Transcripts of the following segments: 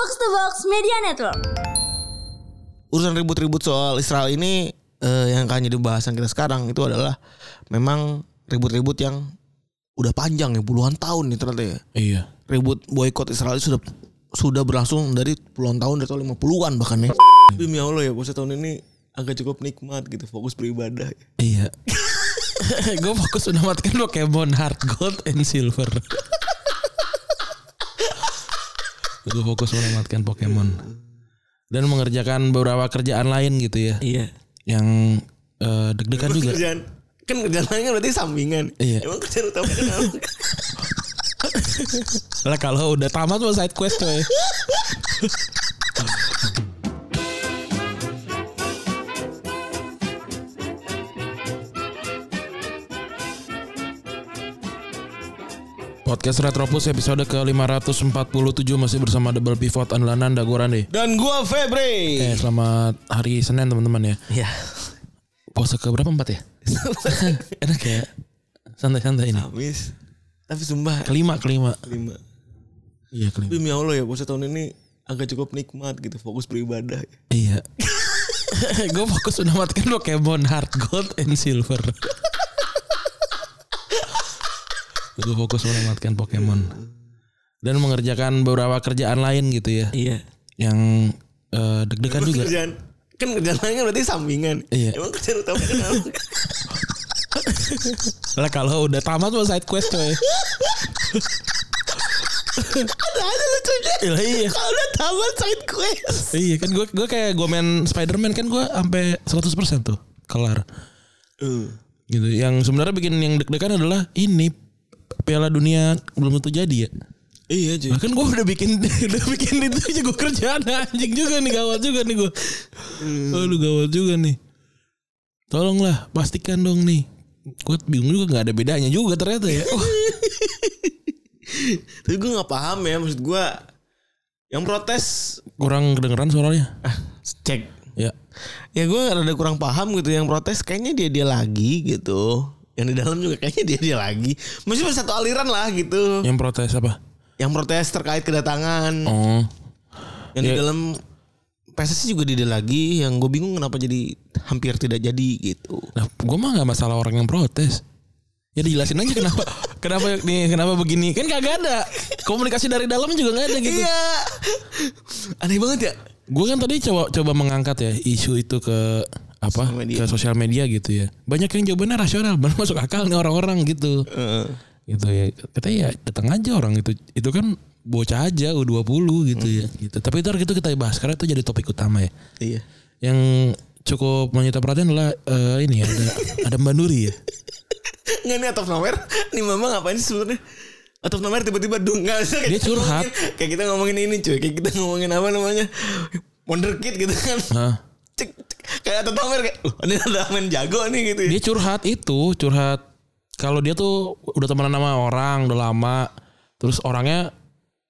Box to Box Media Network. urusan ribut-ribut soal Israel ini eh, yang akan jadi bahasan kita sekarang itu adalah memang ribut-ribut yang udah panjang ya puluhan tahun nih ternyata ya. Iya. Ribut boykot Israel itu sudah sudah berlangsung dari puluhan tahun dari tahun 50-an bahkan ya. Demi Allah ya puasa tahun ini agak cukup nikmat gitu fokus beribadah. Iya. gue fokus menamatkan Pokemon Heart Gold and Silver. Gue fokus menamatkan Pokemon dan mengerjakan beberapa kerjaan lain gitu ya, Iya. yang eh, deg-degan juga. Kerjaan kan kerjaan lain kan berarti sampingan. Iya. Emang kerjaan utama kenapa? Lah kalau udah tamat mah side quest coy. Podcast Retropus episode ke-547 masih bersama Double Pivot Andalan Dagorande. Dan gua Febri. Eh, selamat hari Senin teman-teman ya. Iya. Puasa ke berapa? Empat ya? Enak ya. Santai-santai ini. Habis. Tapi sumpah Kelima, kelima. lima. Iya, kelima. Demi Allah ya puasa tahun ini agak cukup nikmat gitu fokus beribadah. Iya. gue fokus menamatkan Pokemon Heart Gold and Silver. gue fokus menamatkan Pokemon dan mengerjakan beberapa kerjaan lain gitu ya, Iya. yang eh, deg-degan juga. Kerjaan kan kerjaan lain kan berarti sampingan. Iya. Emang kerjaan utama kenapa? Lah kalau udah tamat mah side quest coy. ada ada lucunya. Iya, iya. Kalau udah tamat side quest. iya kan gue gue kayak gue main Spider-Man kan gue sampai 100% tuh kelar. Uh. Gitu. Yang sebenarnya bikin yang deg-degan adalah ini Piala Dunia belum tentu jadi ya. Iya cuy. Bahkan gue udah bikin udah bikin itu aja gue kerjaan anjing juga nih gawat juga nih gue. Aduh gawat juga nih. Tolonglah pastikan dong nih. Gue bingung juga nggak ada bedanya juga ternyata ya. Wah, Tapi gue nggak paham ya maksud gue yang protes kurang kedengeran suaranya. ah, cek Ya. ya gue rada kurang paham gitu yang protes kayaknya dia dia lagi gitu yang di dalam juga kayaknya dia dia lagi masih satu aliran lah gitu Yang protes apa? yang protes terkait kedatangan Oh. yang di Ya. dalam PSSI juga dia dia lagi yang gue bingung kenapa jadi hampir tidak jadi gitu Nah, gue mah nggak masalah orang yang protes. Ya dijelasin aja kenapa kenapa nih kenapa begini kan kagak ada komunikasi dari dalam juga nggak ada gitu. iya aneh banget ya Gue kan tadi coba coba mengangkat ya isu itu ke apa Sosial media. ke sosial media gitu ya. Banyak yang jawabannya rasional, benar masuk akal nih orang-orang gitu. Heeh. Gitu ya. Katanya ya datang aja orang itu. Itu kan bocah aja U20 gitu ya. Gitu. Tapi itu gitu kita bahas karena itu jadi topik utama ya. iya Yang cukup menyita perhatian adalah eh, ini ya, ada ada Mbak Nuri ya. nggak nih out of nowhere nih mama ngapain sih sebenarnya of nowhere tiba-tiba dong nggak usah Dia kita curhat. ngomongin- kayak kita ngomongin ini cuy kayak kita ngomongin apa namanya wonderkid gitu kan Hah. Cek, cek, kayak of nowhere kayak "Uh, ini ada main jago nih gitu ya Dia curhat itu, curhat kalau dia tuh udah temenan sama orang udah lama, terus orangnya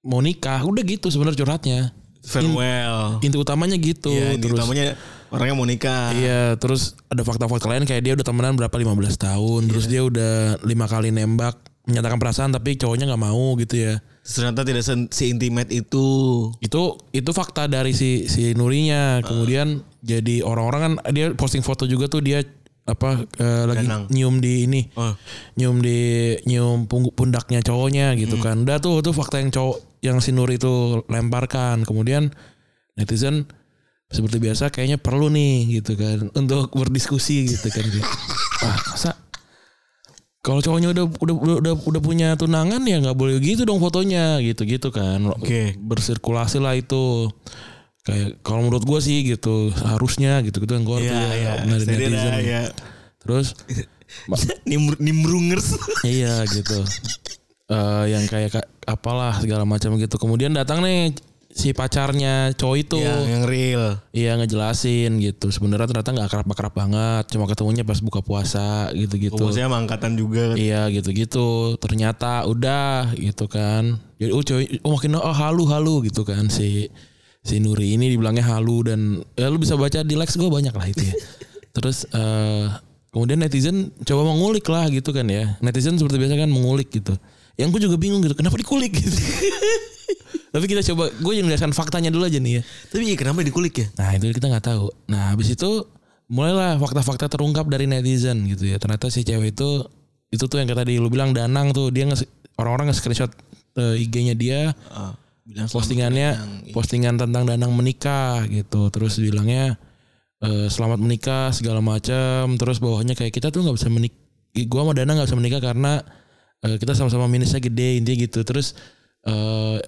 mau nikah, udah gitu sebenarnya curhatnya. farewell Inti utamanya gitu. Iya, ini terus utamanya orangnya mau nikah. Iya, terus ada fakta-fakta lain kayak dia udah temenan berapa 15 tahun, terus dia udah lima kali nembak, menyatakan perasaan tapi cowoknya nggak mau gitu ya. Ternyata tidak se, intimate itu. Itu itu fakta dari si si Nurinya. Kemudian jadi orang-orang kan dia posting foto juga tuh dia apa eh, lagi nyium di ini. Oh, nyium di nyium pundaknya cowoknya gitu kan. Udah tuh tuh fakta yang cowok yang si Nur itu lemparkan. Kemudian netizen seperti biasa kayaknya perlu nih gitu kan untuk berdiskusi gitu kan. ah, masa kalau cowoknya udah udah udah udah, punya tunangan ya nggak boleh gitu dong fotonya gitu-gitu kan. Oke. Bersirkulasi lah itu. Kayak kalau menurut gue sih gitu harusnya gitu gitu kan gue iya, iya. dari Saya netizen. ya. Terus Nimr, nimbrungers. Iya gitu. Eh yang kayak ka- apalah segala macam gitu. Kemudian datang nih si pacarnya cowok itu. yang, yang real. Iya ngejelasin gitu. Sebenarnya ternyata nggak akrab-akrab banget. Cuma ketemunya pas buka puasa gitu-gitu. Maksudnya emang angkatan juga. kan. Iya gitu-gitu. Ternyata udah gitu kan. Jadi oh cowok oh makin oh halu halu gitu kan si si Nuri ini dibilangnya halu dan ya lu bisa baca di likes gue banyak lah itu ya. Terus eh kemudian netizen coba mengulik lah gitu kan ya. Netizen seperti biasa kan mengulik gitu. Yang gue juga bingung gitu kenapa dikulik gitu. Tapi kita coba gue yang menjelaskan faktanya dulu aja nih ya. Tapi iya kenapa dikulik ya? Nah itu kita nggak tahu. Nah habis itu mulailah fakta-fakta terungkap dari netizen gitu ya. Ternyata si cewek itu itu tuh yang kata tadi lu bilang Danang tuh dia nge orang-orang nge-screenshot eh, IG-nya dia bilang postingannya postingan tentang Danang menikah gitu. Terus bilangnya eh, selamat menikah segala macam. Terus bawahnya kayak kita tuh nggak bisa menik gua sama Danang nggak bisa menikah karena eh, kita sama-sama minusnya gede intinya gitu. Terus eh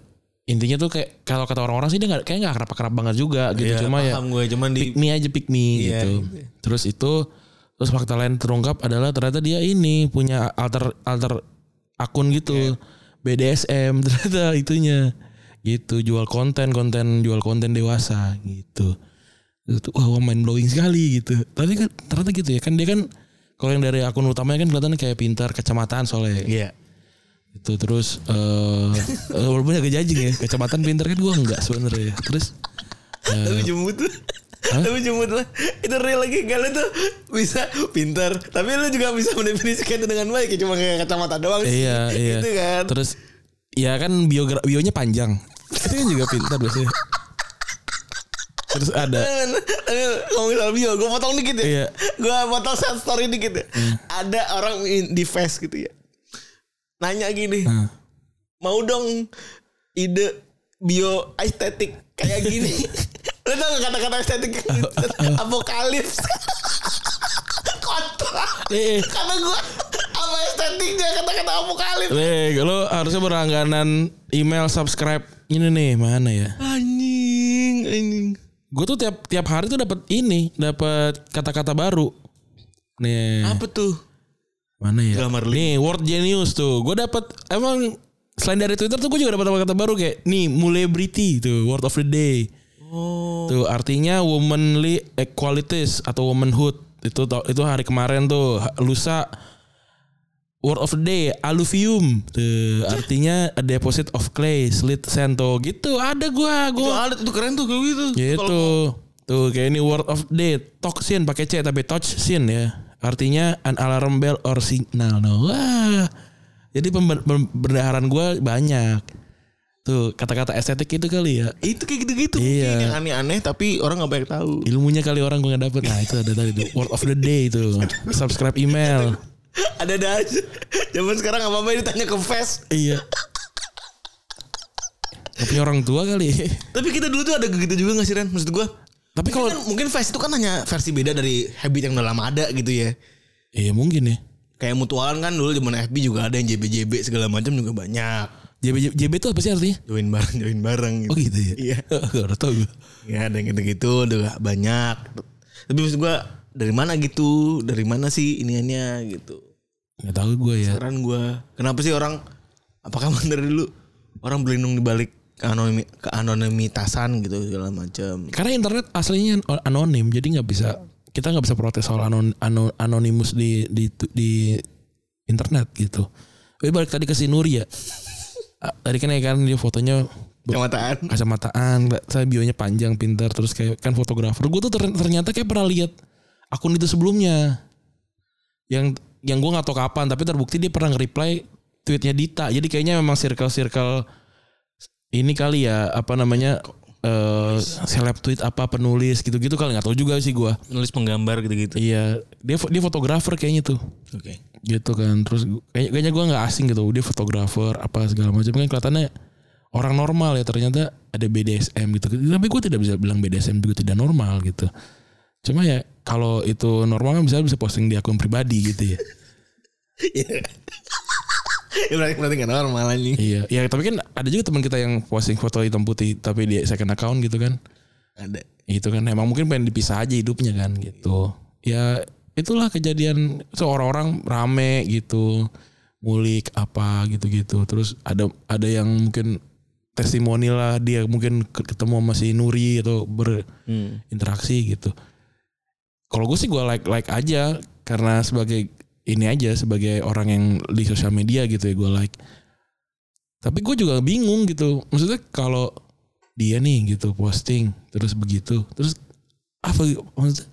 intinya tuh kayak kalau kata orang-orang sih dia nggak kayak nggak akrab-akrab banget juga gitu. Iya, Cuma ya gue cuman di pick me aja pick me Iya, gitu. Terus itu terus fakta lain terungkap adalah ternyata dia ini punya alter alter akun gitu. BDSM ternyata itunya. Gitu jual konten konten jual konten dewasa gitu. Itu wah mind blowing sekali gitu. Tapi kan ternyata gitu ya kan dia kan kalau yang dari akun utamanya kan kelihatan kayak pintar kecamatan soalnya. Iya. Itu terus eh uh, walaupun agak jajing ya kecamatan pintar kan gua enggak sebenarnya. Terus Tapi jemput tuh. Tapi jemput lah. Itu real lagi kalian tuh bisa pintar. Tapi lu juga bisa mendefinisikan itu dengan baik ya cuma kayak kacamata doang sih. Iya, iya. Gitu kan. Terus ya kan biogra bionya panjang. Itu kan juga pintar biasanya. Terus ada Ngomongin soal bio, gue potong dikit ya. Iya. Gue potong set story dikit ya. Ada orang di face gitu ya. Nanya gini. Nah. Mau dong ide bio estetik kayak gini. Lo tau gak kata-kata estetik? Apokalips. Kontrak. Eh, Kata gue apa estetiknya kata-kata apokalips. eh, lo harusnya berlangganan email subscribe ini nih mana ya? Anjing, anjing. Gue tuh tiap tiap hari tuh dapat ini, dapat kata-kata baru. Nih, Apa tuh? Mana ya? Gambar. Nih, word genius tuh. Gue dapat emang selain dari Twitter tuh gue juga dapat kata baru kayak nih mulebrity tuh word of the day. Oh. Tuh artinya womanly equalities atau womanhood. Itu itu hari kemarin tuh lusa word of the day alluvium. Tuh artinya a deposit of clay, slit sento gitu. Ada gua, Itu gua ada itu keren tuh kayak gitu. gitu. Tuh kayak ini word of the day toxin pakai C tapi touchsin ya. Artinya an alarm bell or signal. No. Wah. Jadi pembendaharaan gua banyak. Tuh kata-kata estetik itu kali ya. Itu kayak gitu-gitu. Iya. Mungkin Yang aneh-aneh tapi orang gak banyak tahu. ilmunya kali orang gue gak dapet nah itu ada tadi tuh word of the day itu subscribe email Ada-ada aja. Zaman sekarang apa-apa ditanya ke face. iya Gak punya orang tua kali Tapi kita dulu tuh ada gitu juga gak sih Ren? Maksud gue. Tapi kalau Kan, mungkin face itu kan hanya versi beda dari habit yang udah lama ada gitu ya. iya mungkin ya Kayak mutualan kan dulu zaman FB juga ada yang JB-JB segala macam juga banyak. JB JB itu apa sih artinya Join bareng, join bareng gitu. oh gitu ya Iya. gak udah tau gue Ya ada yang gitu-gitu udah banyak. Tapi maksud gue dari mana gitu? Dari mana sih iniannya gitu? Gak tau gue ya Saran gue. Kenapa sih orang apakah dari dulu orang berlindung di balik anonim keanonimitasan gitu segala macam. karena internet aslinya anonim jadi nggak bisa kita nggak bisa protes soal anon, ano- anonimus di di di internet gitu. Tapi balik tadi ke si Nuri ya. Tadi kan ya kan dia fotonya Kecamataan. kacamataan saya bionya panjang pintar terus kayak kan fotografer. Gue tuh ter- ternyata kayak pernah lihat akun itu sebelumnya. Yang yang gue nggak tahu kapan tapi terbukti dia pernah nge-reply tweetnya Dita. Jadi kayaknya memang circle circle ini kali ya apa namanya eh seleb tweet apa penulis gitu-gitu kali. Nggak tahu juga sih gue Nulis penggambar gitu-gitu. iya. Dia fo- dia fotografer kayaknya tuh. Oke. gitu kan. Terus gu- kayak- kayaknya gue nggak asing gitu. Dia fotografer apa segala macam. Kan kelihatannya orang normal ya ternyata ada BDSM gitu. Tapi gue tidak bisa bilang BDSM juga tidak normal gitu. Cuma ya kalau itu normal kan bisa bisa posting di akun pribadi gitu ya ya berarti berarti gak normal anjing. iya ya tapi kan ada juga teman kita yang posting foto hitam putih tapi di second account gitu kan. Ada. itu kan emang mungkin pengen dipisah aja hidupnya kan gitu. Ya itulah kejadian seorang orang rame gitu ngulik apa gitu-gitu. Terus ada ada yang mungkin testimoni lah dia mungkin ketemu sama si Nuri atau berinteraksi gitu. Kalau gue sih gue like like aja karena sebagai ini aja sebagai orang yang di sosial media gitu ya gue like. Tapi gue juga bingung gitu. Maksudnya kalau dia nih gitu posting terus begitu terus apa maksudnya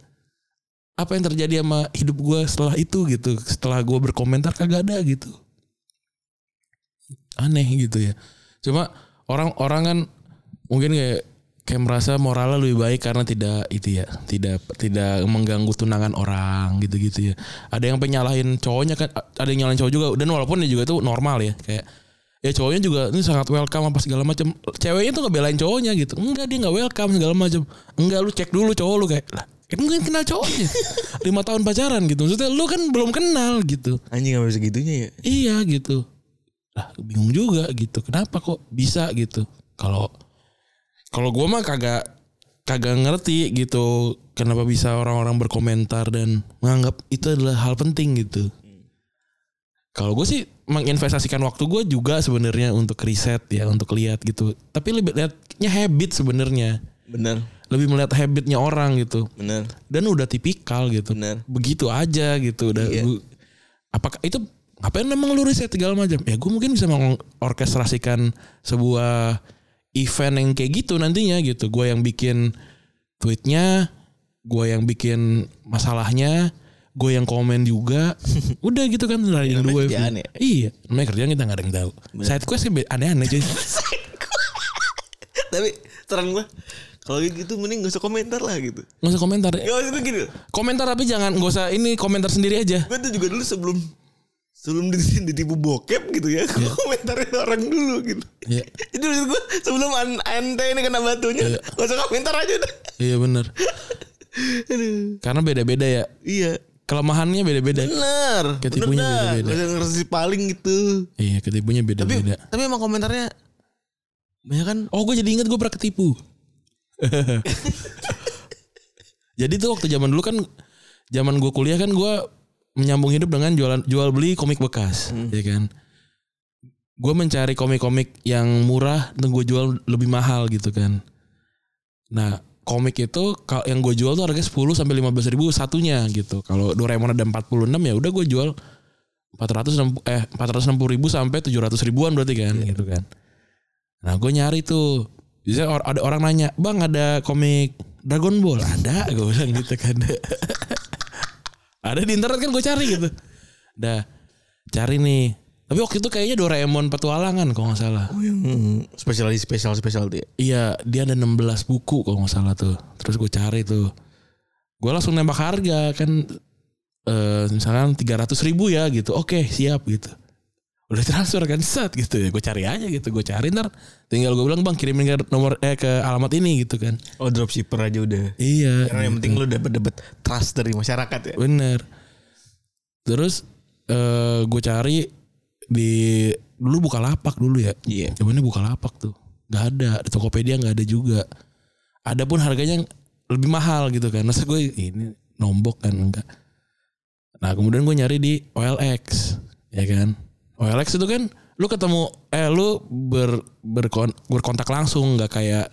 apa yang terjadi sama hidup gue setelah itu gitu? Setelah gue berkomentar kagak ada gitu. Aneh gitu ya. Cuma orang-orang kan mungkin kayak kayak merasa moralnya lebih baik karena tidak itu ya tidak tidak mengganggu tunangan orang gitu-gitu ya ada yang penyalahin cowoknya kan ada yang nyalahin cowok juga dan walaupun dia juga itu normal ya kayak ya cowoknya juga ini sangat welcome apa segala macam ceweknya tuh ngebelain cowoknya gitu enggak dia nggak welcome segala macam enggak lu cek dulu cowok lu kayak lah kan gue kenal cowoknya lima tahun pacaran gitu maksudnya lu kan belum kenal gitu Anjing bisa segitunya ya. Iya gitu. Lah bingung juga gitu. Kenapa kok bisa gitu? Kalau kalau gue mah kagak kagak ngerti gitu. Kenapa bisa orang-orang berkomentar dan menganggap itu adalah hal penting gitu. Kalau gue sih menginvestasikan waktu gue juga sebenarnya untuk riset ya, untuk lihat gitu. Tapi lebih lihatnya habit sebenarnya. Bener, Lebih melihat habitnya orang gitu. bener, Dan udah tipikal gitu bener. begitu aja gitu udah Iya. gua- apakah itu ngapain memang lu riset segala macam ya gue mungkin bisa mengorkestrasikan sebuah event yang kayak gitu nantinya gitu. Gue yang bikin tweetnya gue yang bikin masalahnya gue yang komen juga. Udah gitu kan dari Namanya dua ya? iya namanya kerjaan kita nggak ada yang tahu. Side quest aneh-aneh cuy. Tapi saran gue kalau gitu mending gak usah komentar lah gitu. nggak usah komentar. Gak usah gini. komentar tapi jangan nggak usah ini komentar sendiri aja. Gue tuh juga dulu sebelum sebelum diti- ditipu bokep gitu ya, gue komentarin orang dulu gitu. Iya. Jadi maksud gue sebelum an- ini kena batunya, gak usah komentar aja udah. iya bener Aduh. karena beda-beda ya Iya. kelemahannya beda-beda Bener. Ketipunya bener beda-beda. Usah ngerti paling gitu. Iya ketipunya Tapi beda-beda. tapi emang komentarnya banyak kan Oh gue jadi inget gue pernah ketipu. jadi tuh waktu zaman dulu kan zaman gue kuliah kan gue menyambung hidup dengan jualan jual beli komik bekas, ya kan. Gue mencari komik-komik yang murah dan gue jual lebih mahal gitu kan. Nah komik itu kalau yang gue jual tuh harganya 10 sampai 15 ribu satunya gitu. Kalau Doraemon ada 46 ya udah gue jual 460 eh 460 ribu sampai 700 ribuan berarti kan gitu kan. Nah gue nyari tuh Bisa ada orang nanya Bang ada komik Dragon Ball Ada gue bilang gitu kan Ada di internet kan gue cari gitu. Dah Cari nih. Tapi waktu itu kayaknya Doraemon petualangan kalau nggak salah. Oh yang spesial spesial spesial tuh ya. Iya dia ada 16 buku kalau nggak salah tuh. Terus gue cari tuh. Gue langsung nembak harga kan eh Misalkan 300 ribu ya gitu. Oke siap gitu Udah transfer kan? Set gitu ya. Gue cari aja gitu. Gue cari ntar. Tinggal gue bilang bang kirimin ke nomor eh ke alamat ini gitu kan. Oh dropshipper aja udah. Iya Karena yang penting lu dapat dapat trust dari masyarakat ya. Bener. Terus eh gue cari Di Dulu buka lapak dulu ya. Iya. Zamannya buka lapak tuh. Gak ada. Di Tokopedia gak ada juga. Ada pun harganya lebih mahal gitu kan. Masa gue ini nombok kan? Enggak Nah kemudian gue nyari di OLX Ya kan OLX itu kan Lu ketemu Eh lu ber, berkon, berkontak langsung Gak kayak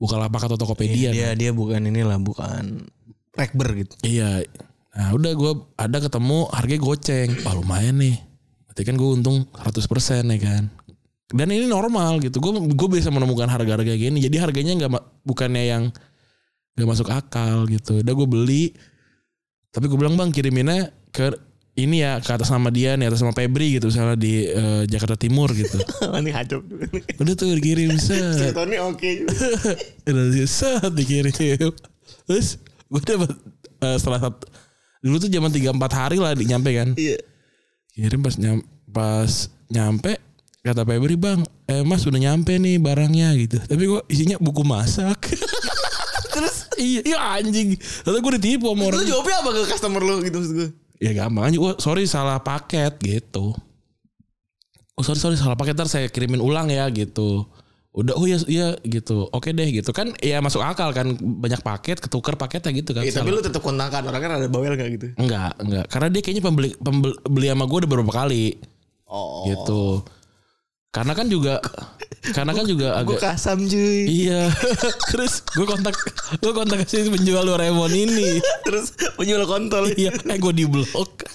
Bukalapak atau Tokopedia Dia dia bukan inilah bukan rekber gitu. Iya. Nah udah gue ada ketemu harganya goceng. Wah lumayan nih. Berarti kan gue untung 100% ya kan. Dan ini normal gitu. Gue gue bisa menemukan harga-harga gini. Jadi harganya nggak bukannya yang nggak masuk akal gitu. Udah gue beli. Tapi gue bilang bang kiriminnya ke ini ya ke atas nama dia nih atas nama Febri gitu misalnya di eh, Jakarta Timur gitu. Ini nih. Udah tuh dikirim set. Tony oke. Udah set dikirim. Terus gue dapet eh, setelah satu dulu tuh zaman 3 4 hari lah di nyampe kan. Iya. Kirim pas nyam, pas nyampe kata Febri bang, eh mas udah nyampe nih barangnya gitu. Tapi gue isinya buku masak. Terus iya, iya anjing. Lalu gue ditipu sama Lu orang. jawabnya apa ke customer lu gitu maksud gue? Ya gampang aja. Oh sorry salah paket gitu. Oh sorry sorry salah paket ntar saya kirimin ulang ya gitu. Udah oh iya iya gitu. Oke deh gitu kan ya masuk akal kan banyak paket ketuker paketnya gitu kan. Iya, tapi lu tetap kontakan orang kan ada bawel gak gitu? enggak enggak karena dia kayaknya pembeli pembeli beli sama gue udah beberapa kali Oh. gitu. Karena kan juga karena kan juga Gue agak kasam cuy. Iya. Terus gue kontak gue kontak si penjual Doraemon ini. Terus penjual kontol. iya, eh gue di blok.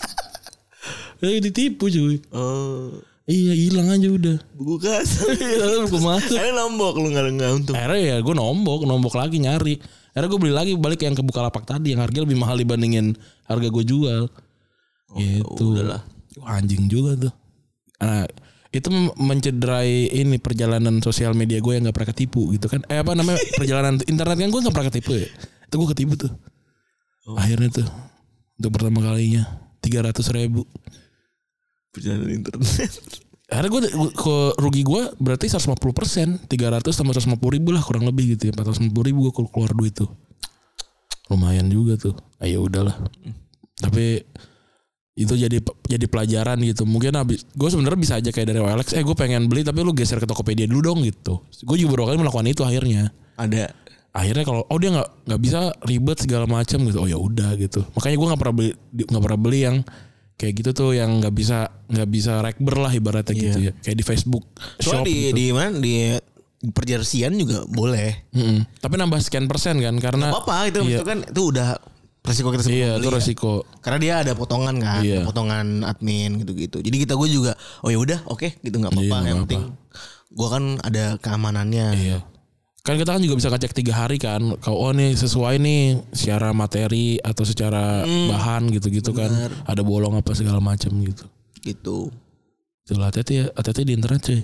Eh ditipu cuy. Oh. Iya hilang aja udah. Buku kasam. Iya, gue masuk. Akhirnya nombok lu gak nggak untung. Akhirnya ya gue nombok, nombok lagi nyari. Akhirnya gue beli lagi balik yang ke Bukalapak tadi yang harganya lebih mahal dibandingin harga gue jual. gitu. udahlah. Anjing juga tuh. Nah, itu mencederai ini perjalanan sosial media gue yang nggak pernah ketipu gitu kan. Eh apa namanya? Perjalanan internet kan gue nggak pernah ketipu ya. Itu gue ketipu tuh. Akhirnya tuh untuk pertama kalinya tiga ratus ribu. Perjalanan internet. akhirnya gue ke rugi gue berarti 150 persen. 300 tambah 150 ribu lah kurang lebih gitu ya. 450 ribu gue keluar duit tuh. Lumayan juga tuh. Ayo udahlah. Tapi itu jadi jadi pelajaran gitu mungkin habis gue sebenarnya bisa aja kayak dari OLX eh gue pengen beli tapi lu geser ke Tokopedia dulu dong gitu gue juga beberapa kali melakukan itu akhirnya Ada. akhirnya kalau oh dia nggak nggak bisa ribet segala macam gitu oh ya udah gitu makanya gue nggak pernah beli nggak pernah beli yang kayak gitu tuh yang nggak bisa nggak bisa rekber lah ibaratnya gitu ya kayak di Facebook Soalnya Shop di gitu. di mana di perjersian juga boleh. Mm-mm. tapi nambah sekian persen kan karena Apa apa itu Iya. itu kan itu udah resiko kita sebelum iya beli itu ya. resiko Karena dia ada potongan kan, Iya. potongan admin gitu-gitu. Jadi kita gue juga, oh ya udah, oke, gitu nggak apa-apa. Iya, yang apa-apa. penting gue kan ada keamanannya. iya kan kita kan juga bisa ngecek tiga hari kan kalau oh nih sesuai nih secara materi atau secara bahan gitu-gitu kan ada bolong apa segala macam gitu Gitu. Tuh hati-hati ya, hati-hati di internet cuy.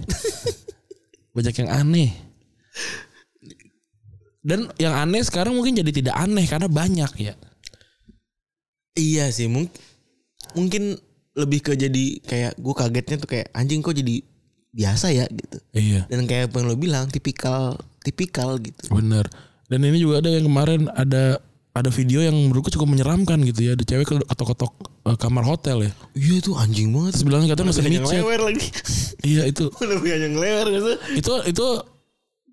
Banyak yang aneh. Dan yang aneh sekarang mungkin jadi tidak aneh karena banyak ya. Iya sih, mungkin mungkin lebih ke jadi kayak gue kagetnya tuh kayak anjing kok jadi biasa ya gitu. Iya, Dan kayak apa yang lo bilang tipikal tipikal gitu. bener. Dan ini juga ada yang kemarin ada ada video yang menurutku cukup menyeramkan gitu ya. Ada cewek ketok-ketok eh, kamar hotel ya. Iya tuh anjing banget. Terus bilang katanya yang micet. lewer lagi. Iya itu. Lebih yang lewer gitu. Itu itu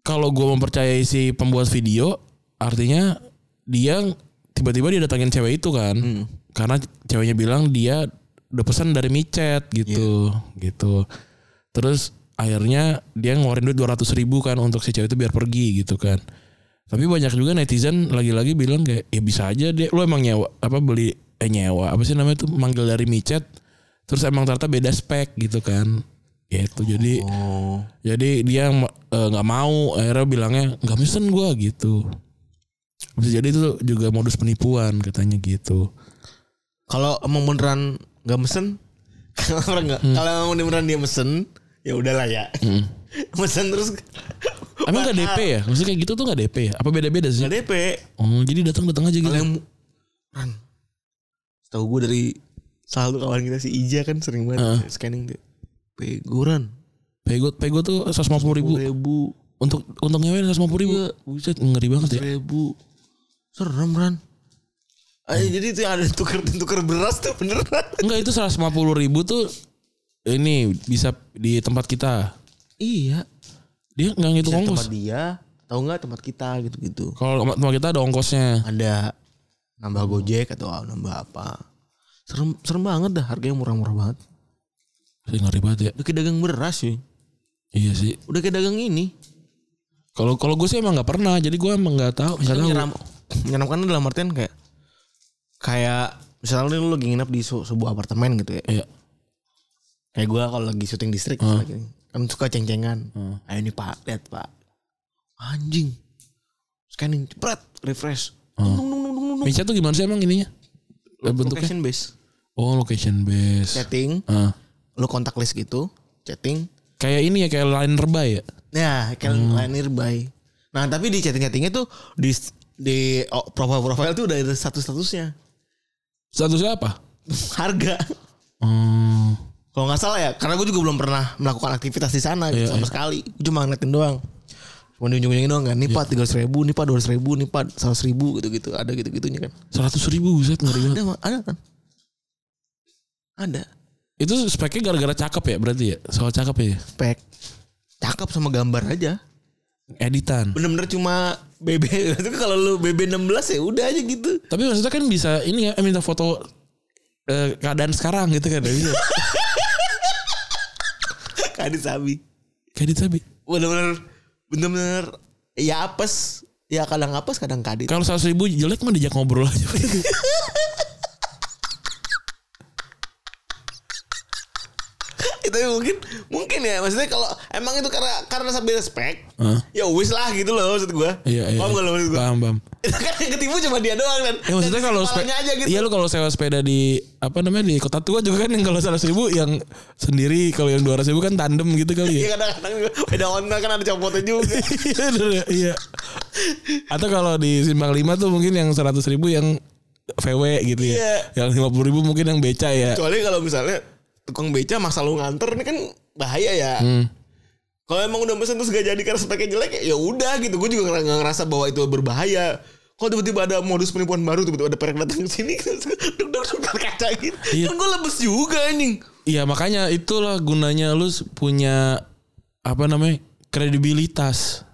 kalau gue mempercayai si pembuat video artinya dia tiba-tiba dia datangin cewek itu kan. Karena ceweknya bilang dia udah pesan dari micet gitu, gitu. Terus akhirnya dia ngeluarin duit 200 ribu kan untuk si cewek itu biar pergi gitu kan. Tapi banyak juga netizen lagi-lagi bilang kayak ya bisa aja dia lu emang nyewa apa beli eh nyewa apa sih namanya itu manggil dari micet terus emang ternyata beda spek gitu kan. Gitu. Jadi Oh. jadi dia eh, nggak mau akhirnya bilangnya nggak mesen gua gitu. Bisa jadi itu juga modus penipuan katanya gitu. Kalau emang beneran nggak mesen, kalau orang nggak, kalau emang beneran dia mesen, ya udahlah ya. mesen terus Emang nggak DP ya? Maksudnya kayak gitu tuh nggak DP ya? Apa beda-beda sih? nggak DP. Oh jadi datang datang aja gitu. Kalau yang Ran, tahu gue dari salah satu kawan kita si Ija kan sering banget scanning dia. Peguran, Pego Pego tuh 150 ribu ribu, untuk untuk nyewain 150 ribu. Buset ngeri banget ya. ribu, serem Ran. Ayo, jadi itu ada tuker tuker beras tuh beneran. Enggak itu 150 ribu tuh ini bisa di tempat kita. Iya. Dia nggak ngitung Bisa ongkos. tempat dia, tahu nggak tempat kita gitu-gitu. Kalau tempat kita ada ongkosnya. Ada nambah gojek atau nambah apa. Serem serem banget dah harganya murah-murah banget. Saya ngeri banget ya. Udah kayak dagang beras sih. Iya sih. Udah kayak dagang ini. Kalau kalau gue sih emang nggak pernah. Jadi gue emang nggak tahu. Nggak tahu. Menyeram, menyeramkan dalam artian kayak kayak misalnya lu lagi nginep di su- sebuah apartemen gitu ya. Iya. Kayak gua kalau lagi syuting distrik lagi, kan suka ceng-cengan. Ayo nih Pak, lihat Pak. Anjing. Scanning, cepret, refresh. Dung, dung, dung, dung, dung, dung. Micet tuh gimana sih emang ininya? Eh, Bentuknya? Location base. Oh location base. Chatting, Ah. lu kontak list gitu, chatting. Kayak ini ya kayak line rebay ya. Nah, kayak line nearby. Nah, tapi di chatting-chattingnya tuh di di oh, profile-profile tuh udah ada status-statusnya. Statusnya apa? Harga. Hmm. Kalau nggak salah ya, karena gue juga belum pernah melakukan aktivitas di sana gitu Iya, sama iya. sekali. Gue cuma ngeliatin doang. Cuma diunjung-unjungin doang kan. Nih Iya. pak tiga ribu, nih pak dua ribu, nih pak seratus ribu gitu-gitu. Ada gitu-gitunya kan. Seratus ribu ngeri banget. Ada, ada kan? Ada. Itu speknya gara-gara cakep ya berarti ya? Soal cakep ya? Spek. Cakep sama gambar aja. Editan. Bener-bener cuma BB. Itu kalau lu BB 16 ya udah aja gitu. Tapi maksudnya kan bisa ini ya eh, minta foto eh, keadaan sekarang gitu kan. Bisa. Kadit sabi. Kadit sabi. Bener-bener. Bener-bener. Ya apes. Ya kadang apes kadang kadit. Kalau seratus ribu jelek mah diajak ngobrol aja. tapi mungkin mungkin ya maksudnya kalau emang itu karena karena sambil respect Hah? ya wis lah gitu loh maksud gue Iya iya. paham gak lo maksud gue Paham paham. kan yang ketipu cuma dia doang kan Ya maksudnya kalau kepalanya aja gitu Iya lu kalau sewa sepeda di apa namanya di kota tua juga kan yang kalau seratus ribu yang sendiri kalau yang dua ribu kan tandem gitu kali Iya ya. kadang-kadang juga beda Honda kan ada copotnya juga Iya ya, iya. Atau kalau di Simpang 5 tuh mungkin yang seratus ribu yang VW gitu ya. Iya. Yang lima puluh ribu mungkin yang beca ya. kecuali kalau misalnya tukang beca maksa lu nganter ini kan bahaya ya Hmm. kalau emang udah pesen terus gak jadi karena speknya jelek ya udah gitu gue juga nggak ngerasa bahwa itu berbahaya kalau tiba-tiba ada modus penipuan baru tiba-tiba ada perek datang ke sini duk duk duk kaca gitu Iya. kan gue lemes juga anjing Iya makanya itulah gunanya lu punya apa namanya kredibilitas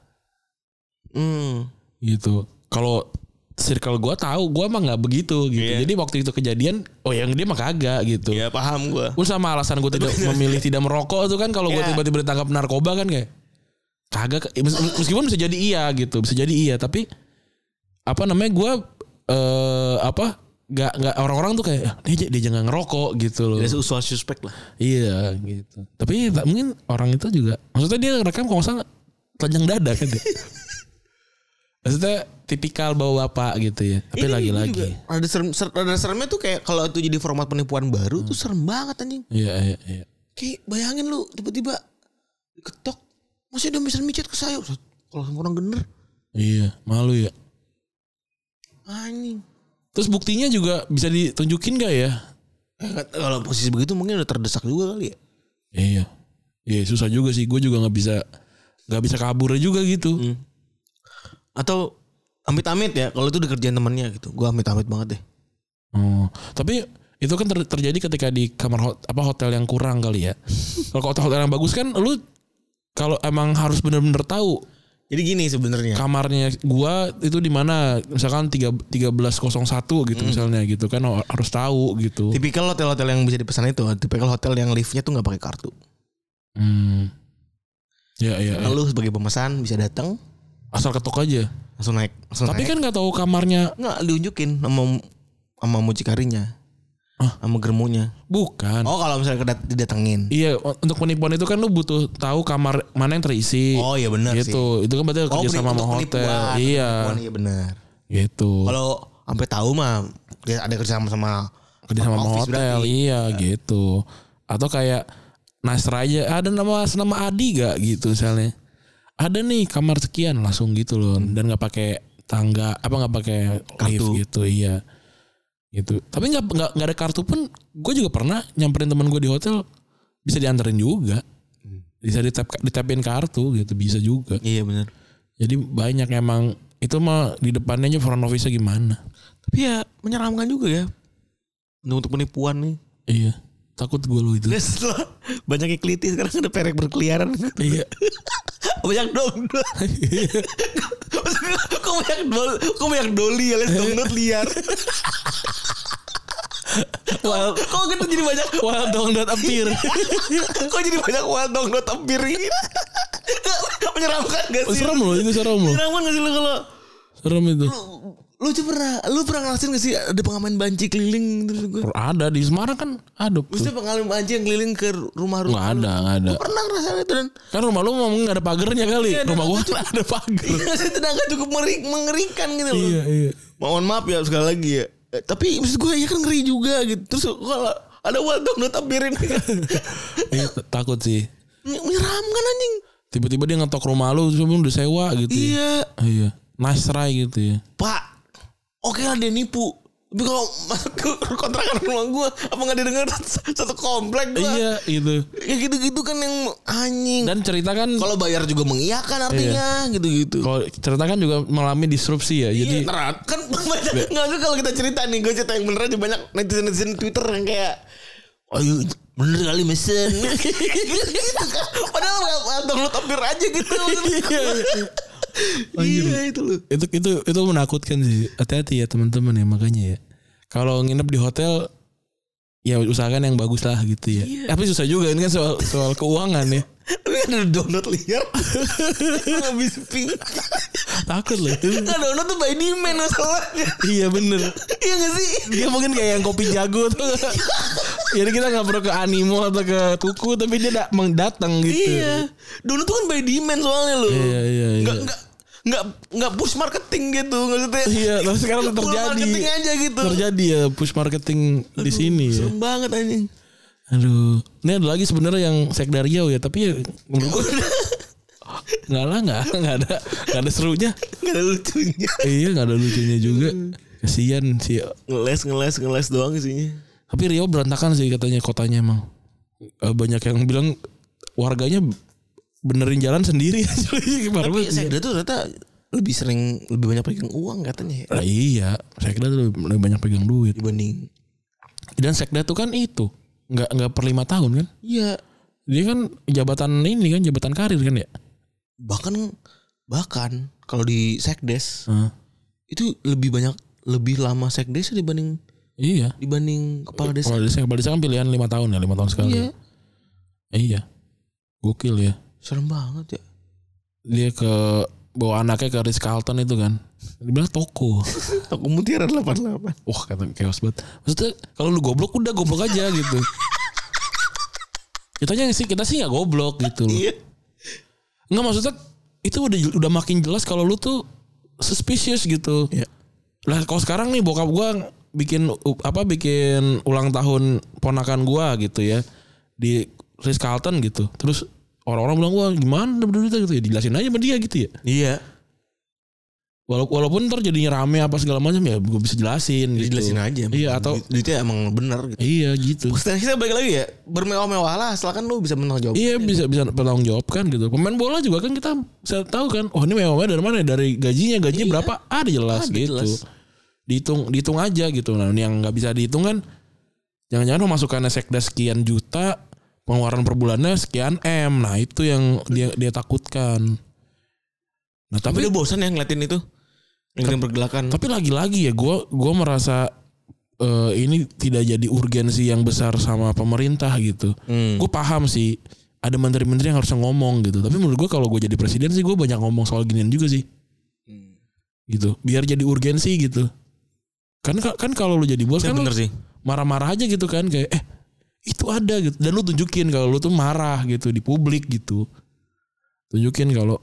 hmm. gitu. Kalau circle gua tahu gua mah nggak begitu gitu. Iya. Jadi waktu itu kejadian oh yang dia mah kagak gitu. ya paham gue Pun sama alasan gue tidak memilih tidak merokok tuh kan kalau gue Iya. tiba-tiba ditangkap narkoba kan kayak kagak ya, mes- meskipun bisa jadi iya gitu bisa jadi iya tapi apa namanya gue eh apa nggak nggak orang-orang tuh kayak "Ah, dia dia jangan ngerokok gitu loh Dia usual suspek lah iya gitu tapi mungkin orang itu juga maksudnya dia rekam kalau nggak salah telanjang dada kan dia maksudnya tipikal bawa bapak gitu ya? Tapi lagi-lagi. ada serem ser- ada seremnya tuh kayak kalau itu jadi format penipuan baru tuh serem banget anjing. Iya iya iya. Kayak bayangin lu tiba-tiba diketok masih ada misalnya micet ke saya. Kalau sama orang bener. Iya malu ya. Anjing. Terus buktinya juga bisa ditunjukin gak ya? Kalau posisi begitu mungkin udah terdesak juga kali ya. Iya. Iya susah juga sih. Gue juga nggak bisa nggak bisa kabur juga gitu. Atau amit-amit ya kalau itu dikerjain temennya gitu gua amit-amit banget deh Oh. Tapi itu kan ter- terjadi ketika di kamar hot- apa hotel yang kurang kali ya. Kalau hotel hotel yang bagus kan lu kalau emang harus bener-bener tahu jadi gini sebenarnya kamarnya gua itu di mana misalkan tiga tiga belas gitu misalnya gitu kan harus tahu gitu. tipikal hotel-hotel yang bisa dipesan itu tipikal hotel yang liftnya tuh nggak pakai kartu Hmm. Ya ya. ya. lu sebagai pemesan bisa datang Asal ketok aja. langsung naik langsung Tapi naik. kan nggak tahu kamarnya nggak diunjukin sama sama mucikarinya Hah? sama germunya bukan. oh kalau misalnya kedat- didatengin Iya, untuk penipuan itu kan lu butuh tahu kamar mana yang terisi. oh iya benar sih gitu. Itu kan berarti Oh, kerja sama hotel. penipuan, Iya. penipuan, iya benar Gitu. kalau sampai tahu mah dia ada kerja sama sama kerja sama hotel. berarti. Iya, gitu. Atau kayak Nasra aja ada nama nama Adi gak gitu misalnya. Ada nih kamar sekian langsung gitu loh. Dan nggak pakai tangga apa nggak pakai lift Kartu. gitu iya. Gitu. Tapi nggak nggak nggak ada kartu pun gue juga pernah nyamperin teman gue di hotel bisa dianterin juga. Bisa ditap ditapin kartu gitu bisa juga. Iya benar Jadi banyak emang itu mah di depannya aja front office gimana. tapi ya menyeramkan juga ya. Untuk, penipuan nih. Iya. Takut gue lu itu. Banyaknya keliti sekarang ada perek berkeliaran. Iya. banyak dong. Kok banyak dol kok banyak doli alias dongdot liar. Wah, kok gitu jadi banyak? Wild dong dot appear. kok jadi banyak wild dongdot tampir ini? Menyeramkan gak Oh, sih serem loh itu serem loh. menyeramkan gak sih lo kalau Serem itu. Lu coba pernah lu pernah ngerasain gak sih ada pengamen banci keliling terus gue Ada di Semarang kan ada. Maksudnya pengamen banci yang keliling ke rumah-rumah Nggak ada, nggak ada. Lu pernah ngerasain itu dan Kan rumah lu mau nggak ada pagernya kali. Iya, rumah gua kan ada pagar. Saya tenaga cukup mengerikan gitu loh iya, iya. Mohon maaf ya sekali lagi ya Eh, Tapi maksud gue ya kan ngeri juga gitu Terus kalau ada wild dog lu tampirin Iya, takut sih. Menyeramkan anjing Tiba-tiba dia ngetok rumah lu sebelum udah sewa gitu. ya. Iya Iya. Nice try gitu ya. Pak Oke lah dia nipu Tapi kalau kontrakan rumah gue Apa gak didengar satu komplek gue Iya, itu. Ya gitu-gitu kan yang anjing Dan cerita kan Kalau bayar juga mengiyakan artinya Gitu-gitu kalau cerita kan juga mengalami disrupsi ya. Jadi Iya, nerat. kan banyak nggak kalau kita cerita nih gue cerita yang bener aja banyak netizen netizen Twitter yang kayak ayo bener kali mesen gitu kan. padahal nggak download hampir aja gitu iya itu loh itu itu itu menakutkan sih. Hati-hati ya teman-teman ya makanya ya. Kalau nginep di hotel ya usahakan yang bagus lah gitu ya. Tapi susah juga ini kan soal soal keuangan ya. Tapi kan ada download liar. Habis pink. Takut loh. Nggak download tuh by demand masalahnya iya bener. Iya gak sih? Dia mungkin kayak yang kopi jago tuh. Jadi kita nggak perlu ke animo atau ke tuku tapi dia da- datang gitu. Iya. Dulu tuh kan by demand soalnya lo. Iya, iya, iya. Nggak nggak nggak nggak push marketing gitu maksudnya. Iya, tapi sekarang terjadi. marketing aja gitu. Terjadi ya push marketing di sini ya. Serem banget anjing. Aduh, ini ada lagi sebenarnya yang sekda Riau ya, tapi ya menurut gue nggak lah nggak nggak ada nggak ada serunya. Gak ada lucunya. iya nggak ada lucunya juga. Kasian sih. Ngeles ngeles ngeles doang isinya. Tapi Riau berantakan sih katanya kotanya emang. Eh, Banyak yang bilang warganya benerin jalan sendiri. Tapi. Sekda tuh ternyata lebih sering lebih banyak pegang uang katanya ya Lah iya, sekda tuh lebih banyak pegang duit. dibanding. Dan sekda tuh kan itu nggak nggak per lima tahun kan? Iya. Dia kan jabatan ini kan jabatan karir kan ya? Bahkan bahkan kalau di Sekdes Hah? itu lebih banyak lebih lama Sekdes dibanding Iya. dibanding kepala desa. Kepala desa, kepala desa kan pilihan lima tahun ya, lima tahun sekali. Iya. Iya. Gokil ya. Serem banget ya. Dia ke bawa anaknya ke Ritz Carlton itu kan. Dia bilang toko. Toko Mutiara 88. Wah kata chaos banget. Maksudnya kalau lu goblok udah goblok aja gitu. Kitanya sih kita sih nggak goblok gitu loh. Iya. Nggak maksudnya itu udah udah makin jelas kalau lu tuh suspicious gitu. Iya. Lah kalau sekarang nih bokap gua bikin apa bikin ulang tahun ponakan gua gitu ya di Ritz Carlton gitu. Terus orang-orang bilang wah gimana duitnya gitu ya dijelasin aja sama dia gitu ya. Iya. Walaupun, walaupun ntar jadinya rame apa segala macam ya gue bisa jelasin gitu. Dijelasin aja. Iya atau Duit- duitnya emang bener gitu. iya gitu. Terus kita balik lagi ya bermewah-mewah lah asalkan lu bisa menanggung jawab. Iya bisa bisa bertanggung jawab kan gitu. Pemain bola juga kan kita bisa tahu kan. Oh ini mewah dari mana? Dari gajinya gajinya Iya. berapa? Ada jelas Ada gitu. jelas. Dihitung dihitung aja gitu. Nah yang nggak bisa dihitung kan jangan-jangan pemasukannya sekda sekian juta, pengeluaran per bulannya sekian m. Nah itu yang dia dia takutkan. Nah Tapi tapi udah bosan ya ngeliatin itu. Ngeliatin pergelakan. tapi lagi-lagi ya gue gua merasa eh, ini tidak jadi urgensi yang besar sama pemerintah gitu. Hmm. gue paham sih ada menteri-menteri yang harus ngomong gitu tapi menurut gue kalau gue jadi presiden sih gue banyak ngomong soal ginian juga sih Hmm. gitu biar jadi urgensi gitu kan kan kalau lu jadi bos Ya, kan lu bener sih. marah-marah aja gitu kan kayak eh itu ada gitu. Dan lu tunjukin kalau lu tuh marah gitu di publik gitu. Tunjukin kalau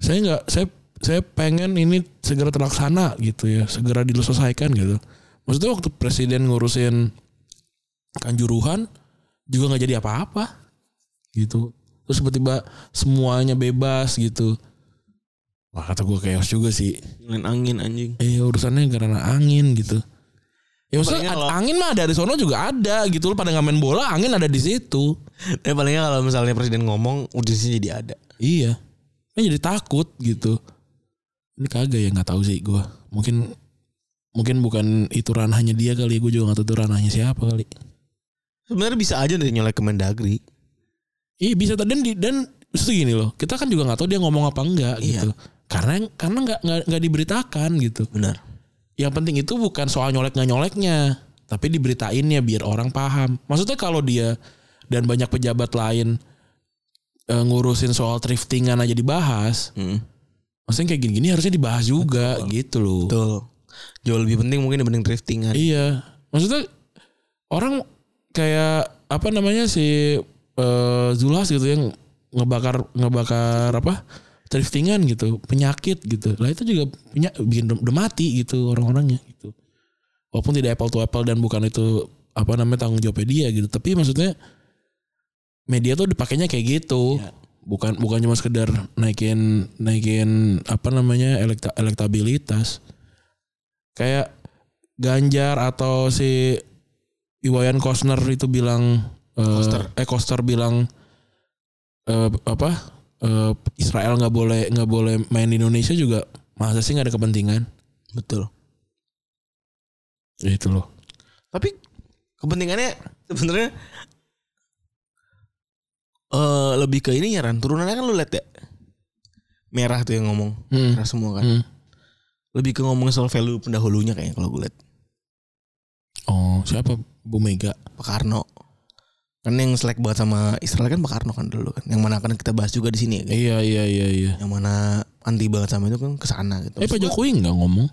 saya nggak saya saya pengen ini segera terlaksana gitu ya. Segera diselesaikan gitu. Maksudnya waktu presiden ngurusin kanjuruhan juga nggak jadi apa-apa gitu. Terus tiba-tiba semuanya bebas gitu. Wah kata gue chaos juga sih. Ngelain angin anjing. eh urusannya karena angin gitu ya maksudnya kalau- angin mah dari sono juga ada gitu. Lu pada nggak main bola angin ada di situ. Tapi palingnya kalau misalnya presiden ngomong urgensinya jadi ada. iya. Kan jadi takut gitu. Ini kagak ya nggak tahu sih gue mungkin mungkin bukan itu ranahnya dia kali gue juga nggak tahu itu ranahnya siapa kali. Sebenarnya bisa aja dari nyolek Kemendagri. Iya bisa dan dan justru gini loh. Kita kan juga nggak tahu dia ngomong apa enggak Iya. gitu. Karena karena nggak nggak diberitakan gitu. Benar. Yang penting itu bukan soal nyolek nggak nyoleknya tapi diberitainnya biar orang paham maksudnya kalau dia dan banyak pejabat lain eh, ngurusin soal thriftingan aja dibahas Hmm. maksudnya kayak gini-gini harusnya dibahas juga gitu loh Betul. Jauh lebih penting mungkin dibanding driftingan. iya maksudnya orang kayak apa namanya si eh, Zulhas gitu yang ngebakar ngebakar apa thriftingan gitu penyakit gitu. Lah itu juga punya bikin udah mati gitu orang-orangnya gitu. Walaupun tidak apple to apple dan bukan itu apa namanya tanggung jawabnya dia gitu. Tapi maksudnya media tuh dipakainya kayak gitu. Ya. bukan bukan cuma sekedar naikin naikin apa namanya elekta, elektabilitas. Kayak Ganjar atau si Iwayan Kosner itu bilang eh, Koster. eh Koster bilang eh, apa eh, Israel nggak boleh nggak boleh main di Indonesia juga masa sih nggak ada kepentingan Betul. Ya itu loh Tapi kepentingannya sebenarnya eh lebih ke ini ya Ran. Turunannya kan lu lihat ya. Merah tuh yang ngomong. Hmm. Merah semua kan. Hmm. Lebih ke ngomong soal value pendahulunya kayaknya kalau gue lihat. oh siapa Bu Mega Pak Karno. Kan yang selek banget sama Israel kan Pak Karno kan dulu kan. Yang mana akan kita bahas juga di sini kan? iya iya iya iya Yang mana anti banget sama itu kan ke sana gitu. eh Pak Jokowi nggak ngomong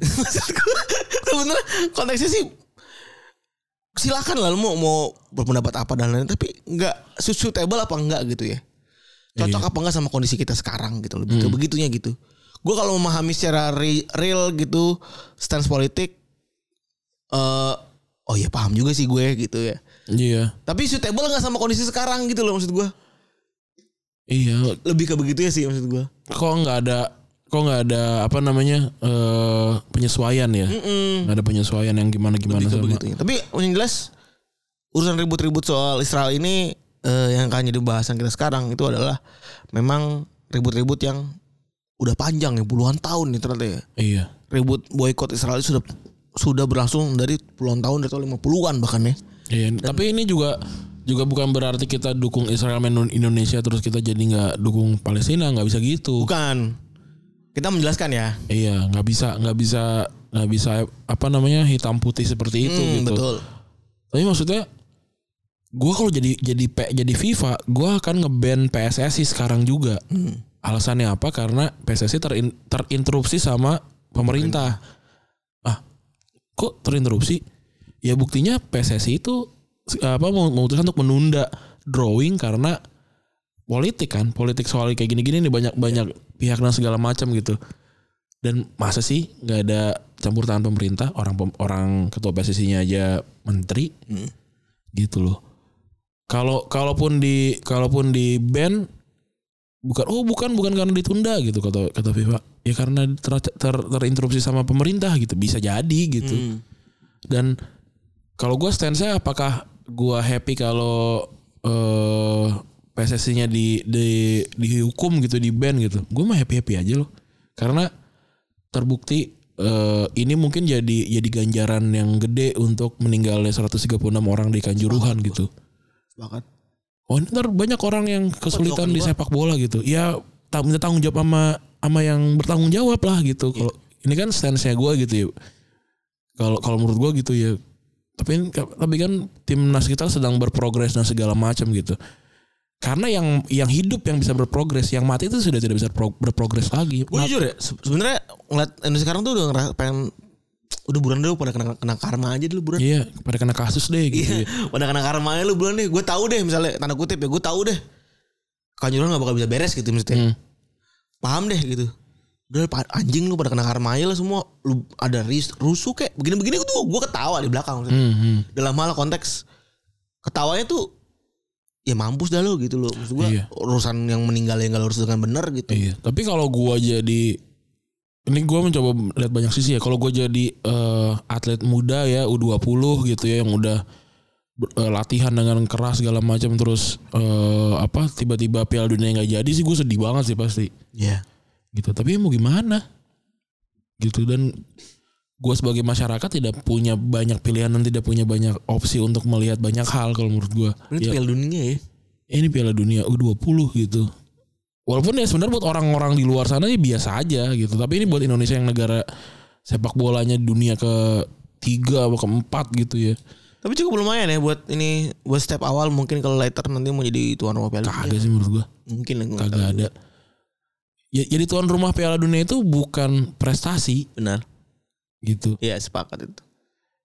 Sebenarnya konteksnya sih silakan lah lu mau mau berpendapat apa dan lain tapi nggak suitable apa enggak gitu ya cocok Iya. apa enggak sama kondisi kita sekarang gitu lebih ke begitunya gitu gue kalau memahami secara re- real gitu stance politik eh oh ya paham juga sih gue gitu ya Iya. tapi suitable nggak sama kondisi sekarang gitu loh maksud gue Iya. lebih ke begitu ya sih maksud gue Kok nggak ada kok nggak ada apa namanya eh penyesuaian ya? Nggak ada penyesuaian yang gimana gimana sama. begitunya tapi yang jelas urusan ribut-ribut soal Israel ini eh, yang akan jadi bahasan kita sekarang itu adalah memang ribut-ribut yang udah panjang ya puluhan tahun nih ternyata ya Iya. ribut boykot Israel itu sudah sudah berlangsung dari puluhan tahun dari tahun 50-an bahkan ya. Iya. Tapi ini juga juga bukan berarti kita dukung Israel main Indonesia terus kita jadi nggak dukung Palestina nggak bisa gitu. Bukan. Kita menjelaskan ya. Iya, nggak bisa nggak bisa nggak bisa apa namanya hitam putih seperti itu Hmm, gitu. Betul. Tapi maksudnya gua kalau jadi jadi P, jadi FIFA, gua akan ngeban PSSI sekarang juga. Hmm. Alasannya apa? Karena PSSI terin, terinterupsi sama pemerintah. Ah, kok terinterupsi? Ya buktinya PSSI itu apa mau memutuskan untuk menunda drawing karena politik kan, politik soal kayak gini-gini nih banyak banyak pihak dan segala macam gitu. Dan masa sih nggak ada campur tangan pemerintah orang orang ketua PSSI-nya aja menteri Hmm. gitu loh. Kalau kalaupun di kalaupun di ban bukan oh bukan bukan karena ditunda gitu kata kata FIFA. Ya karena ter, ter, terinterupsi sama pemerintah gitu bisa jadi gitu. Hmm. Dan kalau gue stance-nya apakah gue happy kalau eh PSSI-nya di, di dihukum gitu di ban gitu. Gue mah happy-happy aja loh. Karena terbukti eh ini mungkin jadi jadi ganjaran yang gede untuk meninggalnya 136 orang di Kanjuruhan gitu. Sepakat. Oh ntar banyak orang yang kesulitan di sepak bola gitu. Ya tak minta tanggung jawab sama sama yang bertanggung jawab lah gitu. Kalau ini kan stance-nya gue gitu ya. Kalau kalau menurut gue gitu ya. Tapi tapi kan timnas kita sedang berprogres dan segala macam gitu. Karena yang yang hidup yang bisa berprogres, yang mati itu sudah tidak bisa pro- berprogres lagi. Gue jujur ya, se- sebenarnya ngeliat Indonesia sekarang tuh udah ngerasa pengen udah buruan dulu pada kena, kena karma aja dulu buruan. Iya, pada kena kasus deh gitu ya. Iya, pada kena karma aja lu buruan deh. Gue tahu deh misalnya tanda kutip ya, gue tahu deh. Kanjuruhan gak bakal bisa beres gitu maksudnya. Hmm. Paham deh gitu. Udah anjing lu pada kena karma aja lah semua. Lu ada ris, rusuh kayak begini-begini tuh gue ketawa di belakang maksudnya. Hmm, hmm. Dalam hal konteks ketawanya tuh ya mampus dah lu gitu loh. Maksud gue Iya. urusan yang meninggal yang gak lurus dengan benar gitu. Iya, tapi kalau gua jadi ini gua mencoba lihat banyak sisi ya. Kalau gua jadi eh, atlet muda ya U20 gitu ya yang udah eh, latihan dengan keras segala macam terus eh, apa tiba-tiba Piala Dunia nggak jadi sih gue sedih banget sih pasti Iya. Gitu. Tapi ya mau gimana? Gitu dan gua sebagai masyarakat tidak punya banyak pilihan dan tidak punya banyak opsi untuk melihat banyak hal kalau menurut gua. Ini Ya, Piala Dunia ya. ini Piala Dunia U20 gitu. Walaupun ya sebenarnya buat orang-orang di luar sana ya biasa aja gitu. Tapi ini buat Indonesia yang negara sepak bolanya dunia ke tiga atau keempat gitu ya. Tapi cukup lumayan ya buat ini buat step awal mungkin kalau later nanti mau jadi tuan rumah Piala Kagak sih menurut gua. Mungkin nggak Kagak ada. Ya, jadi tuan rumah Piala Dunia itu bukan prestasi Benar. gitu. Iya sepakat itu.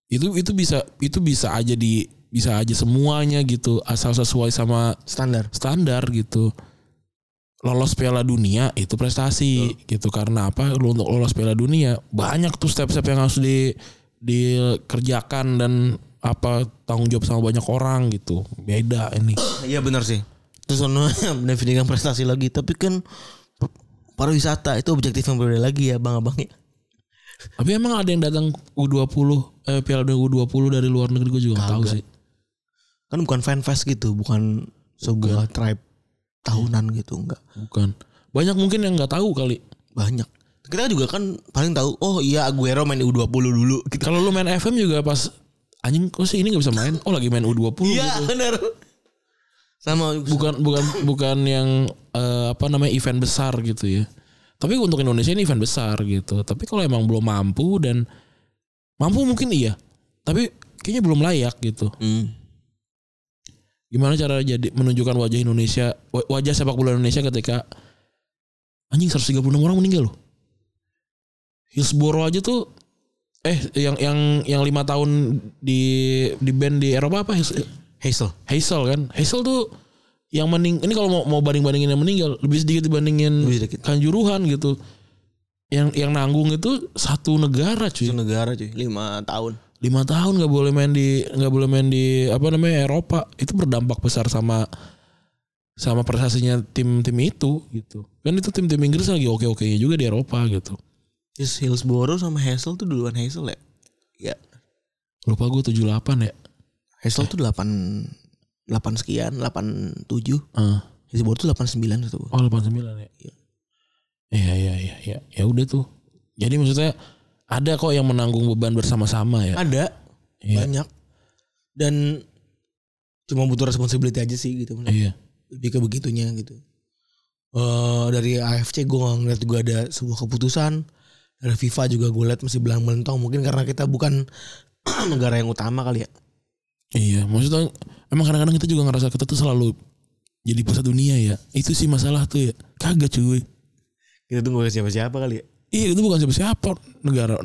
Itu itu bisa itu bisa aja di bisa aja semuanya gitu asal sesuai sama Standar. standar gitu. Lolos Piala Dunia itu prestasi gitu karena apa? Lu untuk lolos Piala Dunia banyak tuh step-step yang harus di dikerjakan dan apa tanggung jawab sama banyak orang gitu. Beda ini. Iya benar sih. Terus ono mendefinisikan prestasi lagi, tapi kan pariwisata itu objektif yang berbeda lagi ya bang abang ya. Tapi emang ada yang datang U20 eh Piala Dunia U20 dari luar negeri gue juga gak tahu sih. Kan bukan fan fest gitu, bukan sebuah tribe tahunan gitu enggak. Bukan. Banyak mungkin yang nggak tahu kali. Banyak. Kita juga kan paling tahu, oh iya Aguero main di U20 dulu gitu. Kalau lu main FM juga pas anjing kok sih ini nggak bisa main? Oh lagi main U20 Iya gitu. benar. Sama bukan bukan bukan yang eh, apa namanya event besar gitu ya. Tapi untuk Indonesia ini event besar gitu. Tapi kalau emang belum mampu dan mampu mungkin iya. Tapi kayaknya belum layak gitu. Hmm. Gimana cara jadi menunjukkan wajah Indonesia wa- wajah sepak bola Indonesia ketika anjing 136 orang meninggal loh. Hillsborough aja tuh eh yang yang yang lima tahun di di band di Eropa apa Hazel Hazel. Kan Hazel tuh yang mening ini kalau mau mau banding bandingin yang meninggal lebih sedikit dibandingin Lebih sedikit. kanjuruhan gitu yang yang nanggung itu satu negara cuy Itu negara cuy, lima tahun. lima tahun nggak boleh main di nggak boleh main di apa namanya Eropa itu berdampak besar sama sama prestasinya tim-tim itu gitu kan itu tim-tim Inggris lagi oke oke juga di Eropa gitu Hillsborough sama Hazel tuh duluan Hazel ya? Ya. lupa gue 78 ya Hazel tuh 8 8 sekian, 87. Ah. Hillsborough tuh 89 itu. oh 89 ya iya iya iya iya ya udah tuh jadi maksudnya ada kok yang menanggung beban bersama-sama ya Ada Iya. banyak. Dan cuma butuh responsibility aja sih gitu. iya Lebih ke begitunya gitu. Eh dari AFC gue gak ngeliat juga ada sebuah keputusan. Dari FIFA juga gue liat masih belang melentong. Mungkin karena kita bukan negara yang utama kali ya. Iya maksudnya emang kadang-kadang kita juga ngerasa kita tuh selalu jadi pusat dunia ya itu sih masalah tuh ya kagak cuy Kita tuh gak siapa-siapa kali ya. Iya itu bukan siapa-siapa negara.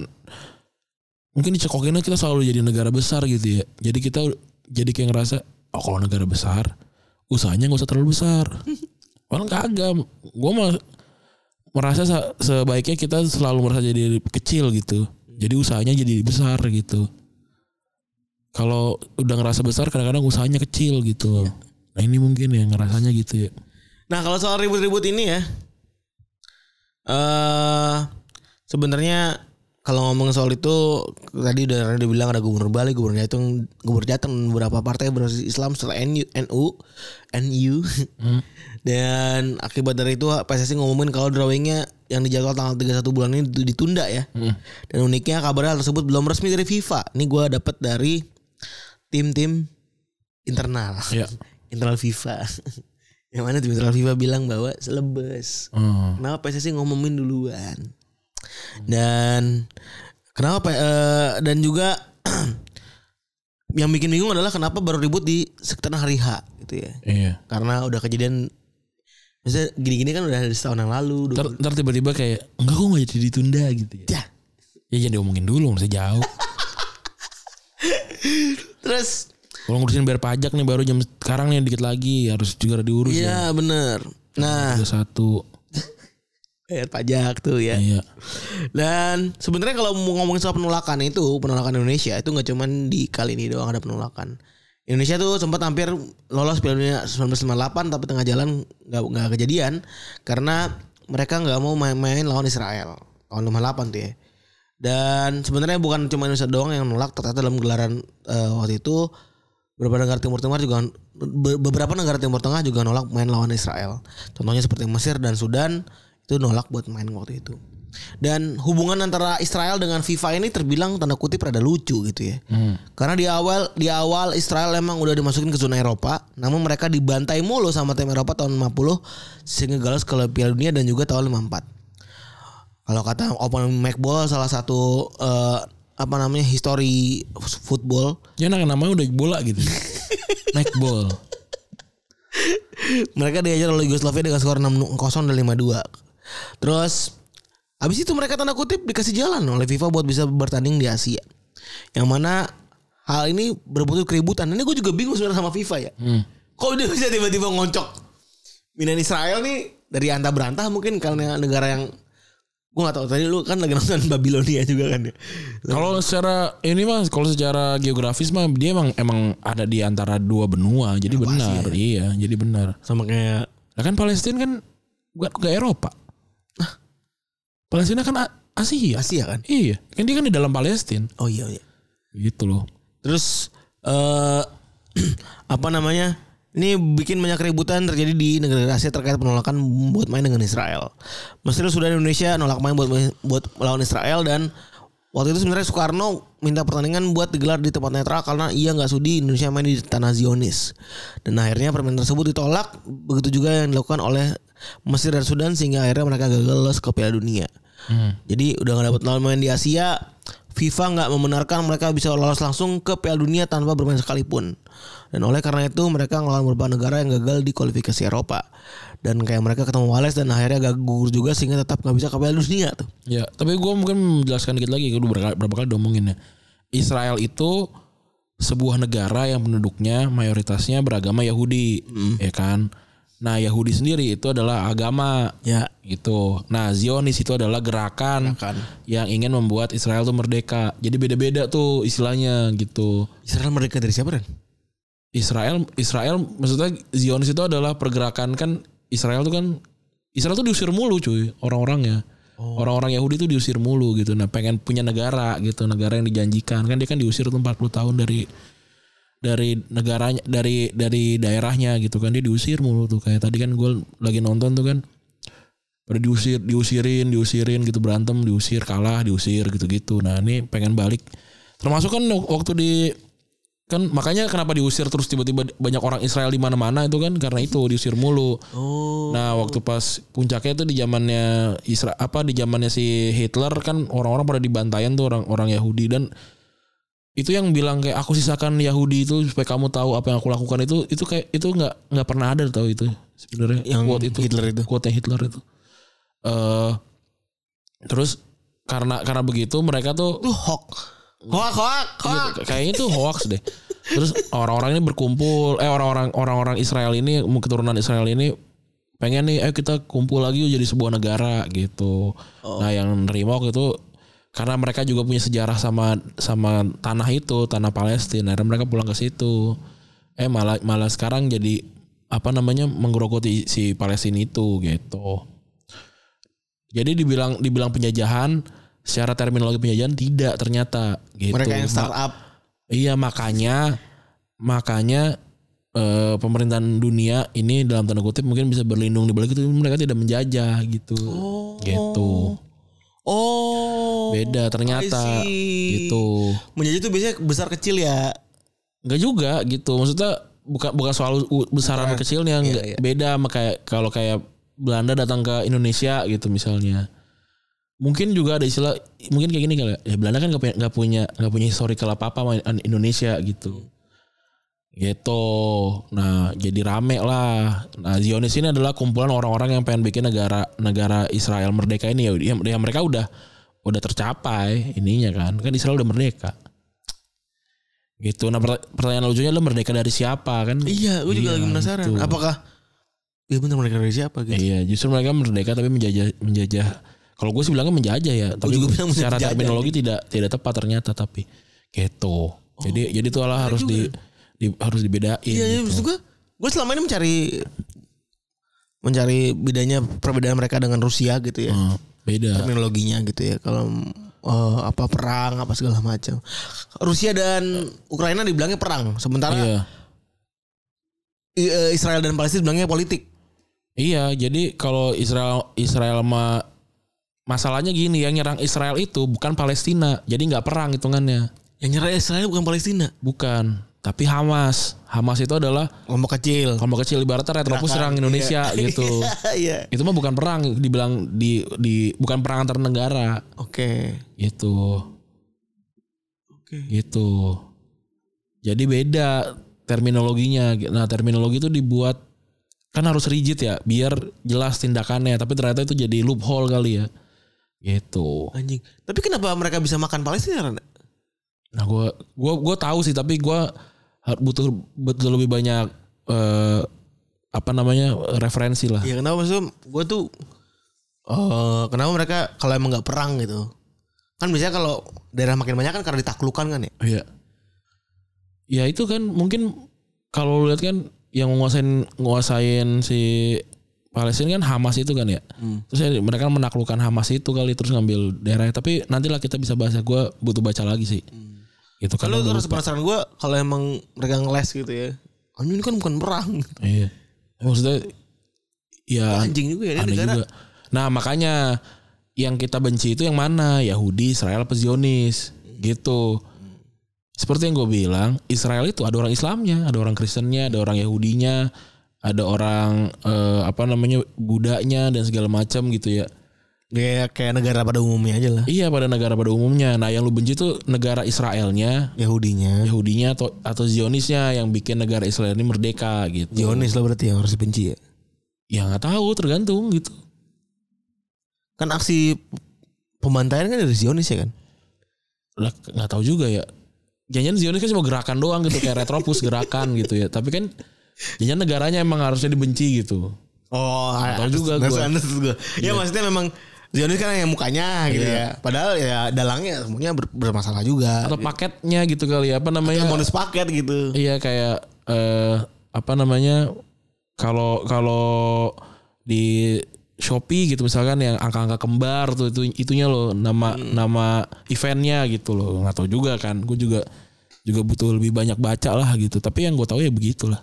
Mungkin dicekokinnya kita selalu jadi negara besar gitu ya. Jadi kita jadi kayak ngerasa oh kalau negara besar usahanya nggak usah terlalu besar. Padahal kagak. Gue mah merasa sa- sebaiknya kita selalu merasa jadi kecil gitu. Jadi usahanya jadi besar gitu. Kalau udah ngerasa besar kadang-kadang usahanya kecil gitu. Nah ini mungkin ya ngerasanya gitu ya. Nah kalau soal ribut-ribut ini ya, eh sebenarnya kalau ngomong soal itu tadi udah udah bilang ada gubernur Bali, gubernur Jateng, gubernur Jateng beberapa partai berbasis Islam setelah NU, NU, NU. Dan akibat dari itu PSSI ngomongin kalau drawingnya yang dijadwal tanggal 31 bulan ini ditunda ya. Dan uniknya kabarnya hal tersebut belum resmi dari FIFA. Ini gue dapat dari tim-tim internal Ya. internal FIFA. Yang mana tim internal FIFA bilang bahwa selebes. Hmm. Kenapa PSSI ngomongin duluan? Dan kenapa eh, dan juga yang bikin bingung adalah kenapa baru ribut di sekitar hari H gitu ya. Iya. Karena udah kejadian Maksudnya gini-gini kan udah dari setahun yang lalu. Ntar, ntar tiba-tiba kayak enggak kok nggak jadi ditunda gitu ya. Ya. Ya jangan diomongin dulu masih jauh. Terus Kalau ngurusin bayar pajak nih baru jam sekarang nih dikit lagi harus juga diurus ya. Iya bener Nah satu. bayar pajak tuh ya Iya. Dan sebenarnya kalau mau ngomongin soal penolakan itu, penolakan Indonesia itu nggak cuman di kali ini doang ada penolakan. Indonesia tuh sempat hampir lolos Piala Dunia 1998 tapi tengah jalan nggak nggak kejadian karena mereka nggak mau main-main lawan Israel tahun 58 tuh ya. Dan sebenarnya bukan cuma Indonesia doang yang nolak ternyata dalam gelaran eh, waktu itu beberapa negara Timur Tengah juga be- beberapa negara Timur Tengah juga nolak main lawan Israel. Contohnya seperti Mesir dan Sudan itu nolak buat main waktu itu. Dan hubungan antara Israel dengan FIFA ini terbilang tanda kutip rada lucu gitu ya. Karena di awal di awal Israel emang udah dimasukin ke zona Eropa, namun mereka dibantai mulu sama tim Eropa tahun 50 sehingga gagal ke Piala Dunia dan juga tahun 54. Kalau kata Open McBall salah satu eh, apa namanya history football Ya nah, namanya udah bola gitu. Naik ball. mereka diajar oleh Yugoslavia dengan skor 6-0 dan 5-2. Terus habis itu mereka tanda kutip dikasih jalan oleh FIFA buat bisa bertanding di Asia. Yang mana hal ini berbentuk keributan. Ini gue juga bingung sebenarnya sama FIFA ya. Kok dia bisa tiba-tiba ngoncok Minan Israel nih dari anta berantah mungkin karena negara yang gue gak tahu tadi lu kan lagi nonton Babilonia juga kan ya. Kalau secara ini mas, kalau secara geografis mah dia emang emang ada di antara dua benua, jadi benar. Iya, jadi benar. Sama kayak Nah kan Palestina kan bukan ke Eropa. Palestina kan Asia. Asia kan. Iya, kan dia kan di dalam Palestina. Oh iya iya. Gitu loh. Terus eh apa namanya? Ini bikin banyak keributan terjadi di negara Asia terkait penolakan buat main dengan Israel. Mesir Sudan Indonesia nolak main buat buat melawan Israel dan waktu itu sebenarnya Soekarno minta pertandingan buat digelar di tempat netral karena ia nggak sudi Indonesia main di tanah Zionis. Dan akhirnya permintaan tersebut ditolak. Begitu juga yang dilakukan oleh Mesir dan Sudan sehingga akhirnya mereka gagal lolos ke Piala Dunia. Jadi udah gak dapet lawan main di Asia, FIFA nggak membenarkan mereka bisa lolos langsung ke Piala Dunia tanpa bermain sekalipun. Dan oleh karena itu mereka ngelawan beberapa negara yang gagal di kualifikasi Eropa. Dan kayak mereka ketemu Wales dan akhirnya gak gugur juga sehingga tetap nggak bisa ke Piala Dunia tuh. Ya, tapi gue mungkin menjelaskan dikit lagi. Gue berkali, berapa kali domongin ya. Israel itu sebuah negara yang penduduknya mayoritasnya beragama Yahudi, ya kan? Nah, Yahudi sendiri itu adalah agama, Ya. gitu. Nah, Zionis itu adalah gerakan, Gerakan. yang ingin membuat Israel tuh merdeka. Jadi beda-beda tuh istilahnya gitu. Israel merdeka dari siapa dan? Israel Israel maksudnya Zionis itu adalah pergerakan kan Israel tuh kan Israel tuh diusir mulu cuy orang-orangnya. Orang-orang Yahudi tuh diusir mulu gitu. Nah, pengen punya negara gitu, negara yang dijanjikan. Kan dia kan diusir tuh 40 tahun dari dari negaranya dari dari daerahnya gitu kan dia diusir mulu tuh kayak tadi kan gue lagi nonton tuh kan pada diusir diusirin diusirin gitu berantem diusir kalah diusir gitu-gitu nah ini pengen balik termasuk kan waktu di kan makanya kenapa diusir terus tiba-tiba banyak orang Israel di mana-mana itu kan karena itu diusir mulu Oh. Nah, waktu pas puncaknya itu di zamannya Isra apa di zamannya si Hitler kan orang-orang pada dibantayan tuh orang-orang Yahudi dan itu yang bilang kayak aku sisakan Yahudi itu supaya kamu tahu apa yang aku lakukan itu itu kayak itu nggak nggak pernah ada tahu itu sebenarnya Yang quote itu Hitler itu. quote Hitler itu. eh terus karena karena begitu mereka tuh Itu hoax. Hoax, hoax, Iya, hoax. kayaknya itu hoax deh. Terus orang-orang ini berkumpul, eh orang-orang orang-orang Israel ini keturunan Israel ini pengen nih, ayo kita kumpul lagi jadi sebuah negara gitu. Nah yang nerima waktu itu karena mereka juga punya sejarah sama sama tanah itu, tanah Palestina. Akhirnya mereka pulang ke situ. Eh malah malah sekarang jadi apa namanya menggerogoti si Palestina itu gitu. Jadi dibilang dibilang penjajahan secara terminologi penjajahan tidak ternyata gitu. Mereka yang Ma- startup. Iya makanya makanya eh, pemerintahan dunia ini dalam tanda kutip mungkin bisa berlindung di balik itu mereka tidak menjajah gitu. Gitu. Oh. Beda ternyata gitu. Menjadi itu biasanya besar kecil ya. Enggak juga gitu. Maksudnya bukan bukan soal besaran kecilnya enggak iya. beda sama kayak kalau kayak Belanda datang ke Indonesia gitu misalnya. Mungkin juga ada istilah mungkin kayak gini kali ya. Ya Belanda kan nggak punya nggak punya historical apa apa Indonesia gitu. Gitu. Nah, jadi rame lah. Nah, Zionis ini adalah kumpulan orang-orang yang pengen bikin negara negara Israel merdeka ini ya. Ya, ya mereka udah udah tercapai ininya kan. Kan Israel udah merdeka. Gitu. Nah, perta- pertanyaan lucunya lo merdeka dari siapa kan? Iya, gue juga Iya, lagi penasaran. gitu. Apakah Iya bener mereka dari siapa gitu. Iya, justru mereka merdeka tapi menjajah menjajah. Kalau gue sih bilangnya menjajah ya, tapi juga bilang secara menjajah. terminologi tidak tidak tepat ternyata tapi gitu. Jadi jadi itu lah harus di, di- harus dibedain. Oh, Iya, iya gitu. maksud gue gue selama ini mencari mencari bedanya perbedaan mereka dengan Rusia gitu ya. Hmm, beda. Terminologinya gitu ya. Kalau eh, apa perang apa segala macam. Rusia dan Ukraina dibilangnya perang, sementara Iya. eh, Israel dan Palestina bilangnya politik. Iya, jadi kalau Israel Israel sama masalahnya gini, yang nyerang Israel itu bukan Palestina, jadi nggak perang hitungannya, Yang nyerang Israel bukan Palestina. bukan. Tapi Hamas, Hamas itu adalah Kelompok kecil. kelompok kecil ibaratnya retropus serang Indonesia iya. gitu. Iya. itu mah bukan perang, dibilang di di bukan perang antar negara Oke. gitu, Oke. gitu. Jadi beda terminologinya. Nah terminologi itu dibuat kan harus rigid ya, biar jelas tindakannya. Tapi ternyata itu jadi loophole kali ya, gitu. Anjing. Tapi kenapa mereka bisa makan Palestina? Nah gue gua gua tahu sih, tapi gue butuh butuh lebih banyak eh, apa namanya referensi lah. Ya kenapa maksudnya gue tuh eh kenapa mereka kalau emang nggak perang gitu kan biasanya kalau daerah makin banyak kan karena ditaklukkan kan ya Iya. Ya itu kan mungkin kalau lu lihat kan yang nguasain nguasain si Palestina kan Hamas itu kan ya. Terus ya mereka menaklukkan Hamas itu kali terus ngambil daerahnya. Tapi nantilah kita bisa bahas ya. Gue butuh baca lagi sih. Gitu kan. kalau terus penasaran gue kalau emang mereka ngeles gitu ya anjing ini kan bukan perang Iya. Maksudnya ya anjing juga ya ini aneh negara juga. Nah makanya yang kita benci itu yang mana? Yahudi, Israel, apa Zionis gitu. Seperti yang gue bilang, Israel itu ada orang Islamnya, ada orang Kristennya, ada orang Yahudinya, ada orang eh, apa namanya Budanya dan segala macam gitu ya. Kayak kayak negara pada umumnya aja lah. Iya pada negara pada umumnya. Nah yang lu benci tuh negara Israelnya, Yahudinya. Yahudinya atau atau Zionisnya yang bikin negara Israel ini merdeka gitu. Zionis lah berarti yang harus dibenci ya. Ya nggak tahu tergantung gitu. Kan aksi pembantaian kan dari Zionis ya kan? Lah nggak tahu juga ya. Jangan Zionis kan cuma gerakan doang gitu kayak retropus gerakan gitu ya. Tapi kan jangan negaranya emang harusnya dibenci gitu. Oh, tahu juga gua. Ya maksudnya memang Zionis kan yang mukanya gitu ya. Padahal ya dalangnya semuanya ber- bermasalah juga. Atau paketnya gitu kali ya apa namanya? Kayak bonus paket gitu. Iya kayak eh apa namanya kalau kalau di Shopee gitu misalkan yang angka-angka kembar tuh itu itunya loh nama nama eventnya gitu loh nggak tahu juga kan gue juga juga butuh lebih banyak baca lah gitu tapi yang gue tahu ya begitulah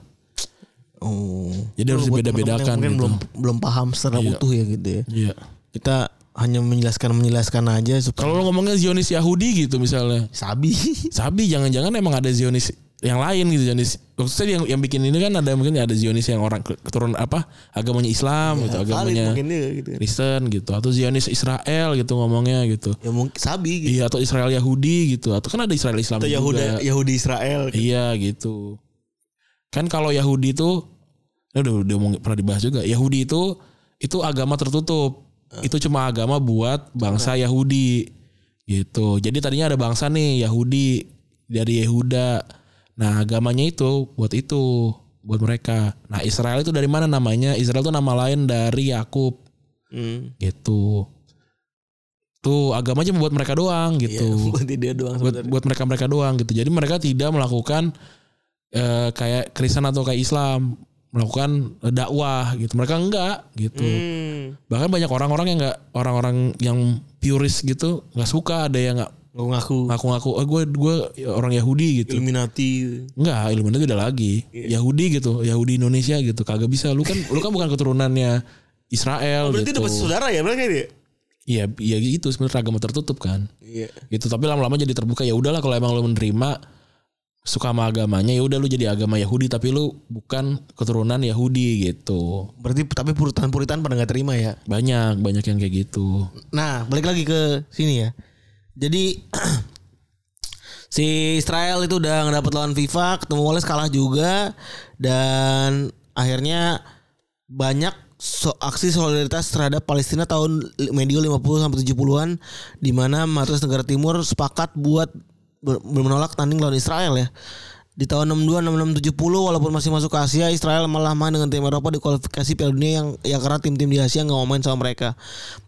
Oh. Jadi harus dibeda-bedakan gitu. Belum belum paham secara Iya. utuh ya gitu ya. iya Kita hanya menjelaskan menjelaskan aja supaya kalau lo ngomongnya Zionis Yahudi gitu misalnya sabi. Sabi jangan-jangan emang ada Zionis yang lain gitu Zionis maksudnya yang yang bikin ini kan ada mungkin ada Zionis yang orang ke- keturunan apa agamanya Islam gitu Valid agamanya mungkin dia gitu. Kristen gitu atau Zionis Israel gitu ngomongnya gitu Ya mungkin sabi gitu. iya atau Israel Yahudi gitu atau kan ada Israel Islam Atau juga Yahudi Yahudi Israel. gitu. iya gitu kan kalau Yahudi itu ini udah udah mau- pernah dibahas juga. Yahudi itu itu agama tertutup. Itu cuma agama buat bangsa Yahudi. Gitu. Jadi tadinya ada bangsa nih Yahudi dari Yehuda. Nah agamanya itu buat itu buat mereka. Nah Israel itu dari mana namanya? Israel itu nama lain dari Yakub. Hmm. gitu. Tuh agamanya buat mereka doang gitu. Iya, buat dia doang buat buat mereka mereka doang gitu. Jadi mereka tidak melakukan eh, kayak Kristen atau kayak Islam melakukan eh, dakwah gitu. Mereka enggak gitu. Hmm. bahkan banyak orang-orang yang enggak orang-orang yang puris gitu nggak suka ada yang nggak Ngaku-ngaku ngaku-ngaku oh gue gue orang Yahudi gitu. Illuminati. enggak Illuminati udah lagi. Iya. Yahudi gitu Yahudi Indonesia gitu. Kagak bisa. Lu kan lu kan bukan keturunannya Israel Oh, Berarti gitu. dapat saudara ya mereka dia? iya iya gitu. Sebenarnya agama tertutup kan. Iya. gitu tapi lama-lama jadi terbuka. Ya udahlah kalau emang lu menerima suka sama agamanya ya udah lu jadi agama Yahudi tapi lu bukan keturunan Yahudi gitu Berarti tapi puritan-puritan pada nggak terima ya. banyak banyak yang kayak gitu Nah, balik lagi ke sini ya. Jadi si Israel itu udah ngedapat lawan FIFA, ketemu Wales kalah juga dan akhirnya banyak so, aksi solidaritas terhadap Palestina tahun medio 50 sampai 70-an di mana mayoritas negara timur sepakat buat menolak tanding lawan Israel ya. Di tahun 62, 66, 70 walaupun masih masuk ke Asia, Israel malah main dengan tim Eropa di kualifikasi Piala Dunia yang ya karena tim-tim di Asia nggak mau main sama mereka.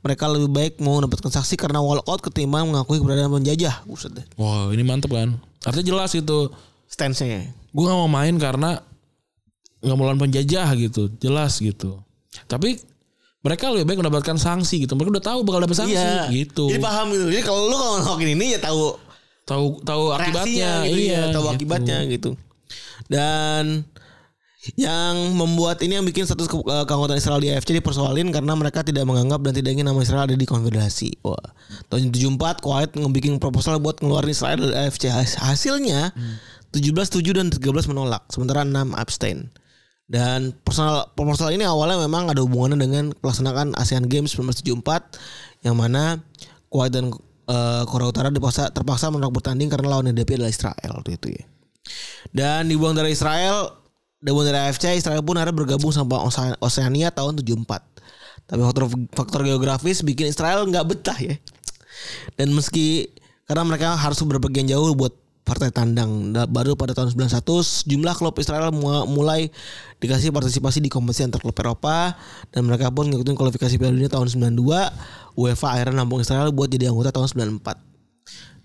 Mereka lebih baik mau mendapatkan saksi karena walkout ketimbang mengakui keberadaan penjajah. Buset deh. wow ini mantep kan artinya jelas gitu Stance-nya. gue gak mau main karena nggak mau lawan penjajah gitu jelas gitu tapi mereka lebih baik mendapatkan sanksi gitu mereka udah tahu bakal dapat sanksi gitu Jadi paham gitu. Jadi kalau lu kalau ngelakuin ini ya tahu tahu tahu akibatnya gitu iya ya, tahu gitu. akibatnya gitu. Dan yang membuat ini yang bikin status ke- keanggotaan Israel di AFC dipersoalin karena mereka tidak menganggap dan tidak ingin nama Israel ada di konfederasi. Wah. Tahun 74 Kuwait ngebikin proposal buat ngeluarin Israel dari AFC. Has- Hasilnya 17 setuju dan 13 menolak, sementara 6 abstain. Dan personal proposal ini awalnya memang ada hubungannya dengan pelaksanaan ASEAN Games 1974 yang mana Kuwait dan eh, Korea Utara dipaksa terpaksa menolak bertanding karena lawan dihadapi adalah Israel waktu itu ya. Dan dibuang dari Israel, dibuang dari AFC, Israel pun akhirnya bergabung sama Oseania tahun 74. Tapi faktor faktor geografis bikin Israel nggak betah ya. Dan meski karena mereka harus berpergian jauh buat partai tandang. Da- baru pada tahun 91 jumlah klub Israel mu- mulai dikasih partisipasi di kompetisi antar klub Eropa. Dan mereka pun ngikutin kualifikasi Piala Dunia tahun 92 UEFA akhirnya nampung Israel buat jadi anggota tahun 94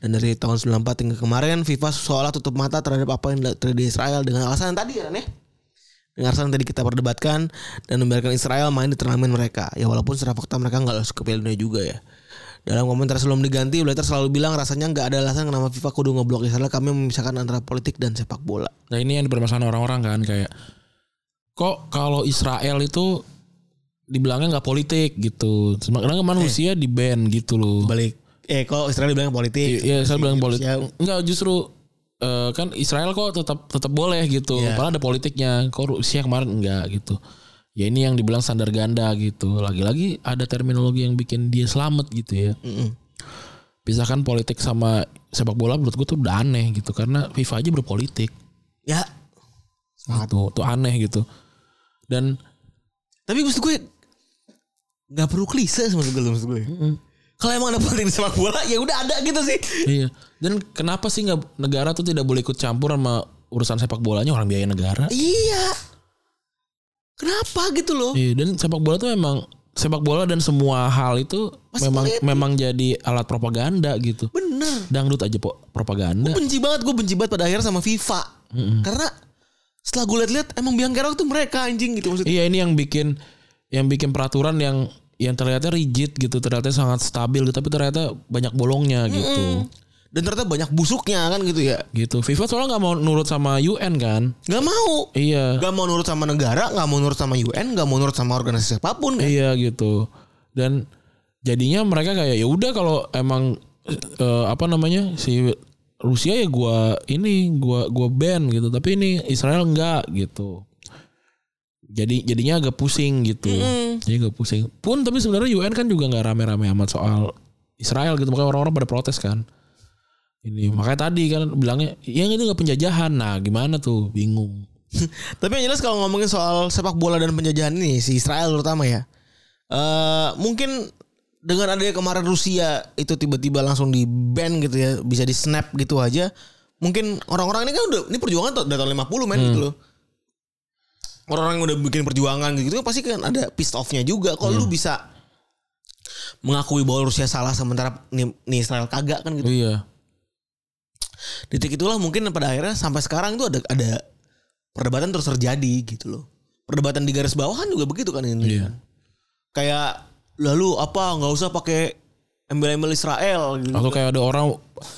dan dari tahun 94 hingga kemarin FIFA seolah tutup mata terhadap apa yang terjadi di Israel dengan alasan yang tadi kan ya? Dengan alasan tadi kita perdebatkan dan membiarkan Israel main di turnamen mereka. Ya walaupun secara fakta mereka nggak lolos ke Piala Dunia juga ya dalam komentar sebelum diganti Blatter selalu bilang rasanya nggak ada alasan kenapa FIFA kudu ngeblok Israel kami memisahkan antara politik dan sepak bola Nah ini yang dipermasalahan orang-orang kan kayak kok kalau Israel itu dibilangnya nggak politik gitu. Sebenarnya manusia di ban gitu loh. balik eh kok Israel bilang politik Iya saya bilang politik. Ya, Enggak justru eh, kan Israel kok tetap tetap boleh gitu. Iya. Padahal ada politiknya. Kok Rusia kemarin enggak gitu. Ya ini yang dibilang standar ganda gitu. Lagi-lagi ada terminologi yang bikin dia selamat gitu ya. Mm-mm. Pisahkan politik sama sepak bola menurut gue tuh udah aneh gitu karena FIFA aja berpolitik. Ya. Gitu, tuh aneh gitu. Dan Tapi maksud gue nggak perlu klise maksud gue maksud gue. Kalau emang ada politik di sepak bola ya udah ada gitu sih. iya. Dan kenapa sih nggak negara tuh tidak boleh ikut campur sama urusan sepak bolanya orang biaya negara? Iya. Kenapa gitu loh? Iya, dan sepak bola tuh memang sepak bola dan semua hal itu Pasti memang memang jadi alat propaganda gitu. Bener. Dangdut aja po propaganda. Benci banget gue benci banget pada akhirnya sama FIFA. Karena setelah gue liat-liat emang biang kerok tuh mereka anjing gitu maksudnya. Iya, ini yang bikin yang bikin peraturan yang yang ternyata rigid gitu, ternyata sangat stabil gitu, tapi ternyata banyak bolongnya gitu. Dan ternyata banyak busuknya kan gitu ya. Gitu. FIFA soalnya nggak mau nurut sama UN kan? Gak mau. Iya. Gak mau nurut sama negara, gak mau nurut sama UN, gak mau nurut sama organisasi apa pun kan. Iya gitu. Dan jadinya mereka kayak ya udah kalau emang eh, apa namanya si Rusia ya gua ini gua gua ban gitu, tapi ini Israel enggak gitu. Jadi jadinya agak pusing gitu. Jadi agak pusing. Pun tapi sebenarnya UN kan juga nggak rame-rame amat soal Israel gitu. Makanya orang-orang pada protes kan. Ini makanya tadi kan bilangnya yang ini nggak penjajahan. Nah gimana tuh? Bingung. Tapi yang jelas kalau ngomongin soal sepak bola dan penjajahan ini si Israel terutama ya. eh mungkin dengan adanya kemarin Rusia itu tiba-tiba langsung di ban gitu ya, bisa di snap gitu aja. Mungkin orang-orang ini kan udah ini perjuangan tuh dari tahun 50 men gitu loh. Orang-orang yang udah bikin perjuangan gitu kan pasti kan ada pissed off-nya juga. Kalau lu bisa mengakui bahwa Rusia salah sementara nih, nih Israel kagak kan gitu. Iya. Di titik itulah mungkin pada akhirnya sampai sekarang tuh ada ada perdebatan terus terjadi gitu loh. Perdebatan di garis bawah kan juga begitu kan ini. Iya. Kayak lalu apa nggak usah pakai embel-embel Israel gitu. Atau kayak ada orang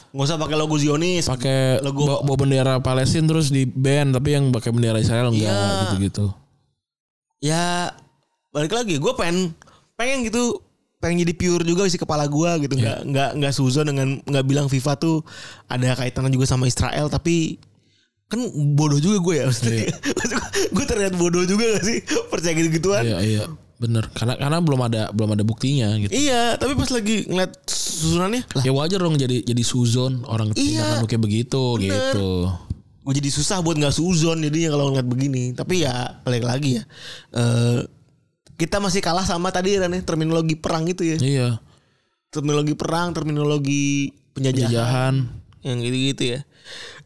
Nggak usah pakai logo Zionis. pakai Logo- bawa, bawa bendera Palestina terus di ban tapi yang pakai bendera Israel enggak Iya. gitu-gitu. Ya balik lagi gue pengen pengen gitu pengen jadi pure juga isi kepala gue gitu nggak nggak nggak suzon dengan nggak bilang FIFA tuh ada kaitannya juga sama Israel tapi kan bodoh juga gue ya maksudnya gue terlihat bodoh juga gak sih percaya gitu gituan Iya iya bener karena karena belum ada belum ada buktinya gitu. Iya, tapi pas lagi ngeliat susunannya, lah Ya wajar dong jadi jadi suzon orang Iya. kayak begitu Bener. gitu. gue jadi susah buat nggak suzon jadinya kalau ngeliat begini. Tapi ya balik lagi ya, eh kita masih kalah sama tadi Ran ya, terminologi perang itu ya, Iya. terminologi perang, terminologi penjajahan, Jajahan. yang gitu-gitu ya.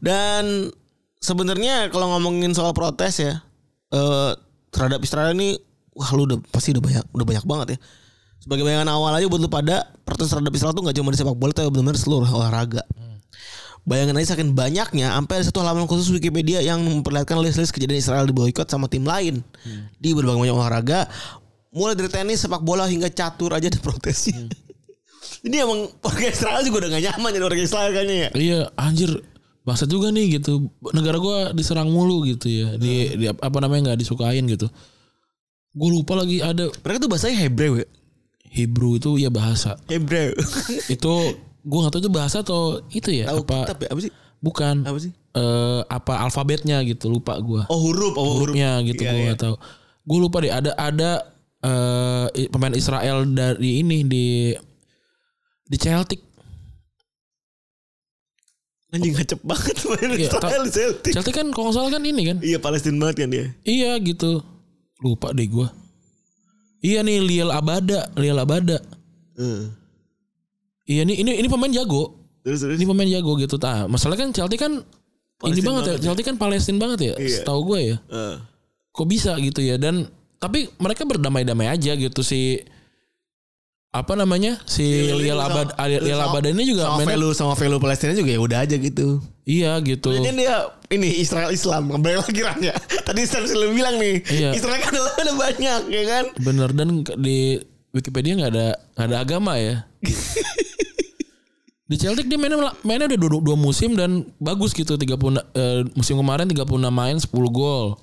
Dan sebenarnya kalau ngomongin soal protes ya, eh terhadap Israel ini, wah lu udah pasti udah banyak, udah banyak banget ya. Sebagai bayangan awal aja buat lu pada protes terhadap Israel tuh nggak cuma di sepak bola tapi benar-benar seluruh olahraga. Bayangin aja saking banyaknya sampai ada satu halaman khusus Wikipedia yang memperlihatkan list-list kejadian Israel diboikot sama tim lain di berbagai macam olahraga mulai dari tenis, sepak bola hingga catur aja ada protesnya. Ini emang warga Israel juga udah gak nyaman jadi warga Israel kayaknya ya. Iya anjir Bangsat juga nih gitu Negara gua diserang mulu gitu ya di, di apa namanya nggak disukain gitu Gue lupa lagi ada Mereka tuh bahasanya Hebrew ya. Hebrew itu ya bahasa Hebrew. Itu gue gak tahu itu bahasa atau itu ya Tahu apa kitab ya? Apa sih? bukan Apa sih? eh apa alfabetnya gitu lupa gua Oh huruf, oh huruf. hurufnya gitu Iya, gue iya. gak tahu gue lupa deh ada ada eh i- pemain Israel dari ini di di Celtic Anjing ngacep banget main Iya, Israel di Celtic. Celtic kan kalau salah kan ini kan Iya Palestina banget kan dia. iya gitu lupa deh gue iya nih Liel Abada Liel Abada Heeh. iya nih ini ini pemain jago Terus terus. ini pemain jago gitu tak masalah kan Celtic kan ini Palestina banget ya banget Celtic kan Palestina banget ya Iya. setahu gue ya Heeh. kok bisa gitu ya dan tapi mereka berdamai-damai aja gitu si apa namanya si Liel Liel sama- Abad Liel sama- Abada ini juga sama mainnya- value sama value Palestina juga ya udah aja gitu. iya gitu Jadi dia ini Israel Islam kembali lagi ya. Tadi Islam selalu bilang nih, Iya. Israel kan ada, ada banyak ya kan. bener dan di Wikipedia nggak ada nggak ada agama ya di Celtic dia mainnya mainnya udah dua, dua musim dan bagus gitu 30 eh, musim kemarin 36 main 10 gol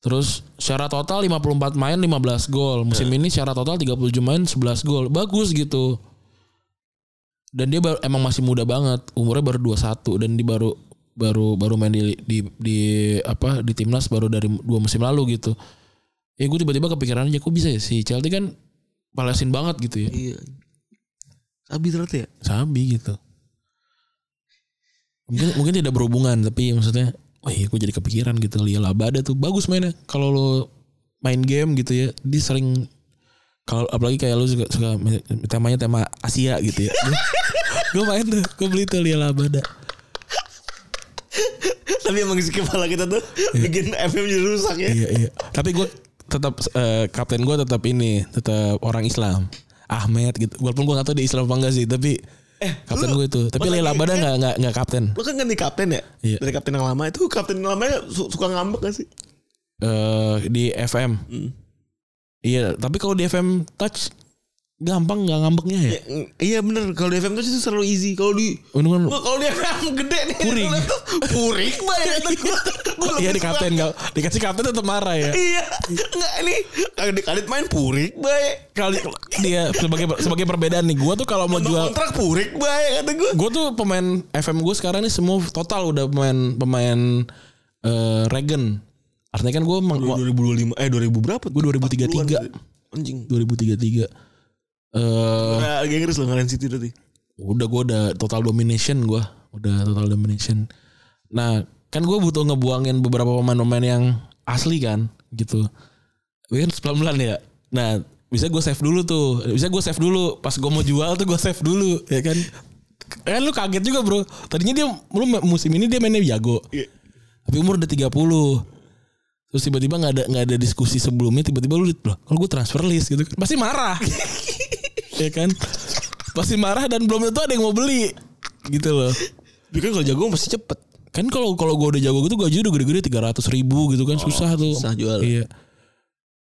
terus secara total 54 main 15 gol. Musim ini secara total 37 main 11 gol. Bagus gitu. Dan dia baru, emang masih muda banget. Umurnya baru 21 dan dia baru baru baru main di di di apa di timnas baru dari dua musim lalu gitu. Ya gue tiba-tiba kepikiran aja kok bisa ya si Chelsea kan Palestine banget gitu ya. Iya. Sabi ternyata ya. sabi gitu. Mungkin mungkin tidak berhubungan tapi maksudnya oh iya gue jadi kepikiran gitu Lia Labada tuh bagus mainnya. Kalau lo main game gitu ya dia sering kalau apalagi kayak lu suka, suka temanya tema Asia gitu ya. Gue main tuh gue beli tuh Lia Labada. Tapi emang isi kepala kita tuh bikin FM jadi rusak ya. iya iya. Tapi gue tetap eh, kapten gue tetap ini tetap orang Islam. Ahmed gitu. Walaupun gue gak tahu dia Islam apa enggak sih tapi Eh, kapten gue itu tapi Labada kan- nggak nggak nggak kapten Lo kan ganti kapten ya? Iya. Dari kapten yang lama itu kapten yang lamanya su- suka ngambek gak sih? eh di FM Hmm. Iya, tapi kalau di FM Touch gampang nggak ngambeknya ya? Ya, iya bener kalau di FM tuh itu selalu easy. Kalau di Untung kan Gua kalau di FM gede nih. Puring. Puring. Gua Iya di kapten nggak dikasih kapten tetap marah ya. Iya. Enggak ini kalau di kadit main purik baik. Kali dia sebagai sebagai perbedaan nih, gua tuh kalau mau jual, kontrak purik baik kata gua. gua tuh pemain FM gue sekarang nih semua total udah pemain pemain eh, Regen. Artinya kan gue 2025 eh 2000 berapa? gue 2033 Anjing. 2033 eh Udah lagi Inggris loh ngalahin City berarti. udah gue udah total domination gue udah total domination. Nah kan gue butuh ngebuangin beberapa pemain-pemain yang asli kan gitu. Gue kan 19 ya. Nah bisa gue save dulu tuh. Bisa gue save dulu. Pas gue mau jual tuh gue save dulu ya kan? Kan lu kaget juga bro. Tadinya dia lu musim ini dia mainnya jago. Iya. tapi umur udah 30 terus tiba-tiba nggak ada nggak ada diskusi sebelumnya tiba-tiba lu loh kalau gue transfer list gitu kan pasti marah ya kan? Pasti marah dan belum tentu ada yang mau beli gitu loh. Tapi kan kalau jago pasti cepet. kan kalau kalau gue udah jago gitu gaji udah gede-gede tiga ratus ribu gitu kan susah tuh. susah jual. iya.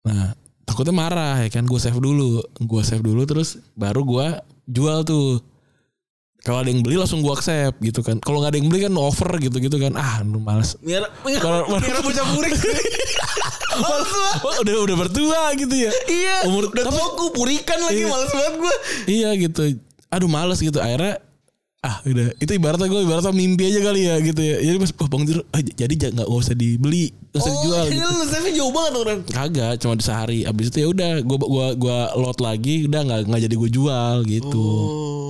Nah takutnya marah ya kan? Gue save dulu. Gue save dulu terus baru gue jual tuh kalau ada yang beli langsung gue accept gitu kan. Kalau nggak ada yang beli kan over gitu gitu kan. Ah lu males. Kalau- miara bocah purik. Wah, udah udah bertua gitu ya. Iya. Umur- udah tapi- tua. purikan lagi Iya. males banget gue. iya gitu. Aduh males gitu. Akhirnya ah udah. Itu ibaratnya gue ibaratnya mimpi aja kali ya gitu ya. Jadi pas oh, bang tidur ah, jadi nggak usah dibeli nggak usah dijual jadi gitu. lu jauh banget orang. kagak cuma di sehari. Abis itu ya udah gue gua gua load lagi udah nggak nggak jadi gue jual gitu. Oh.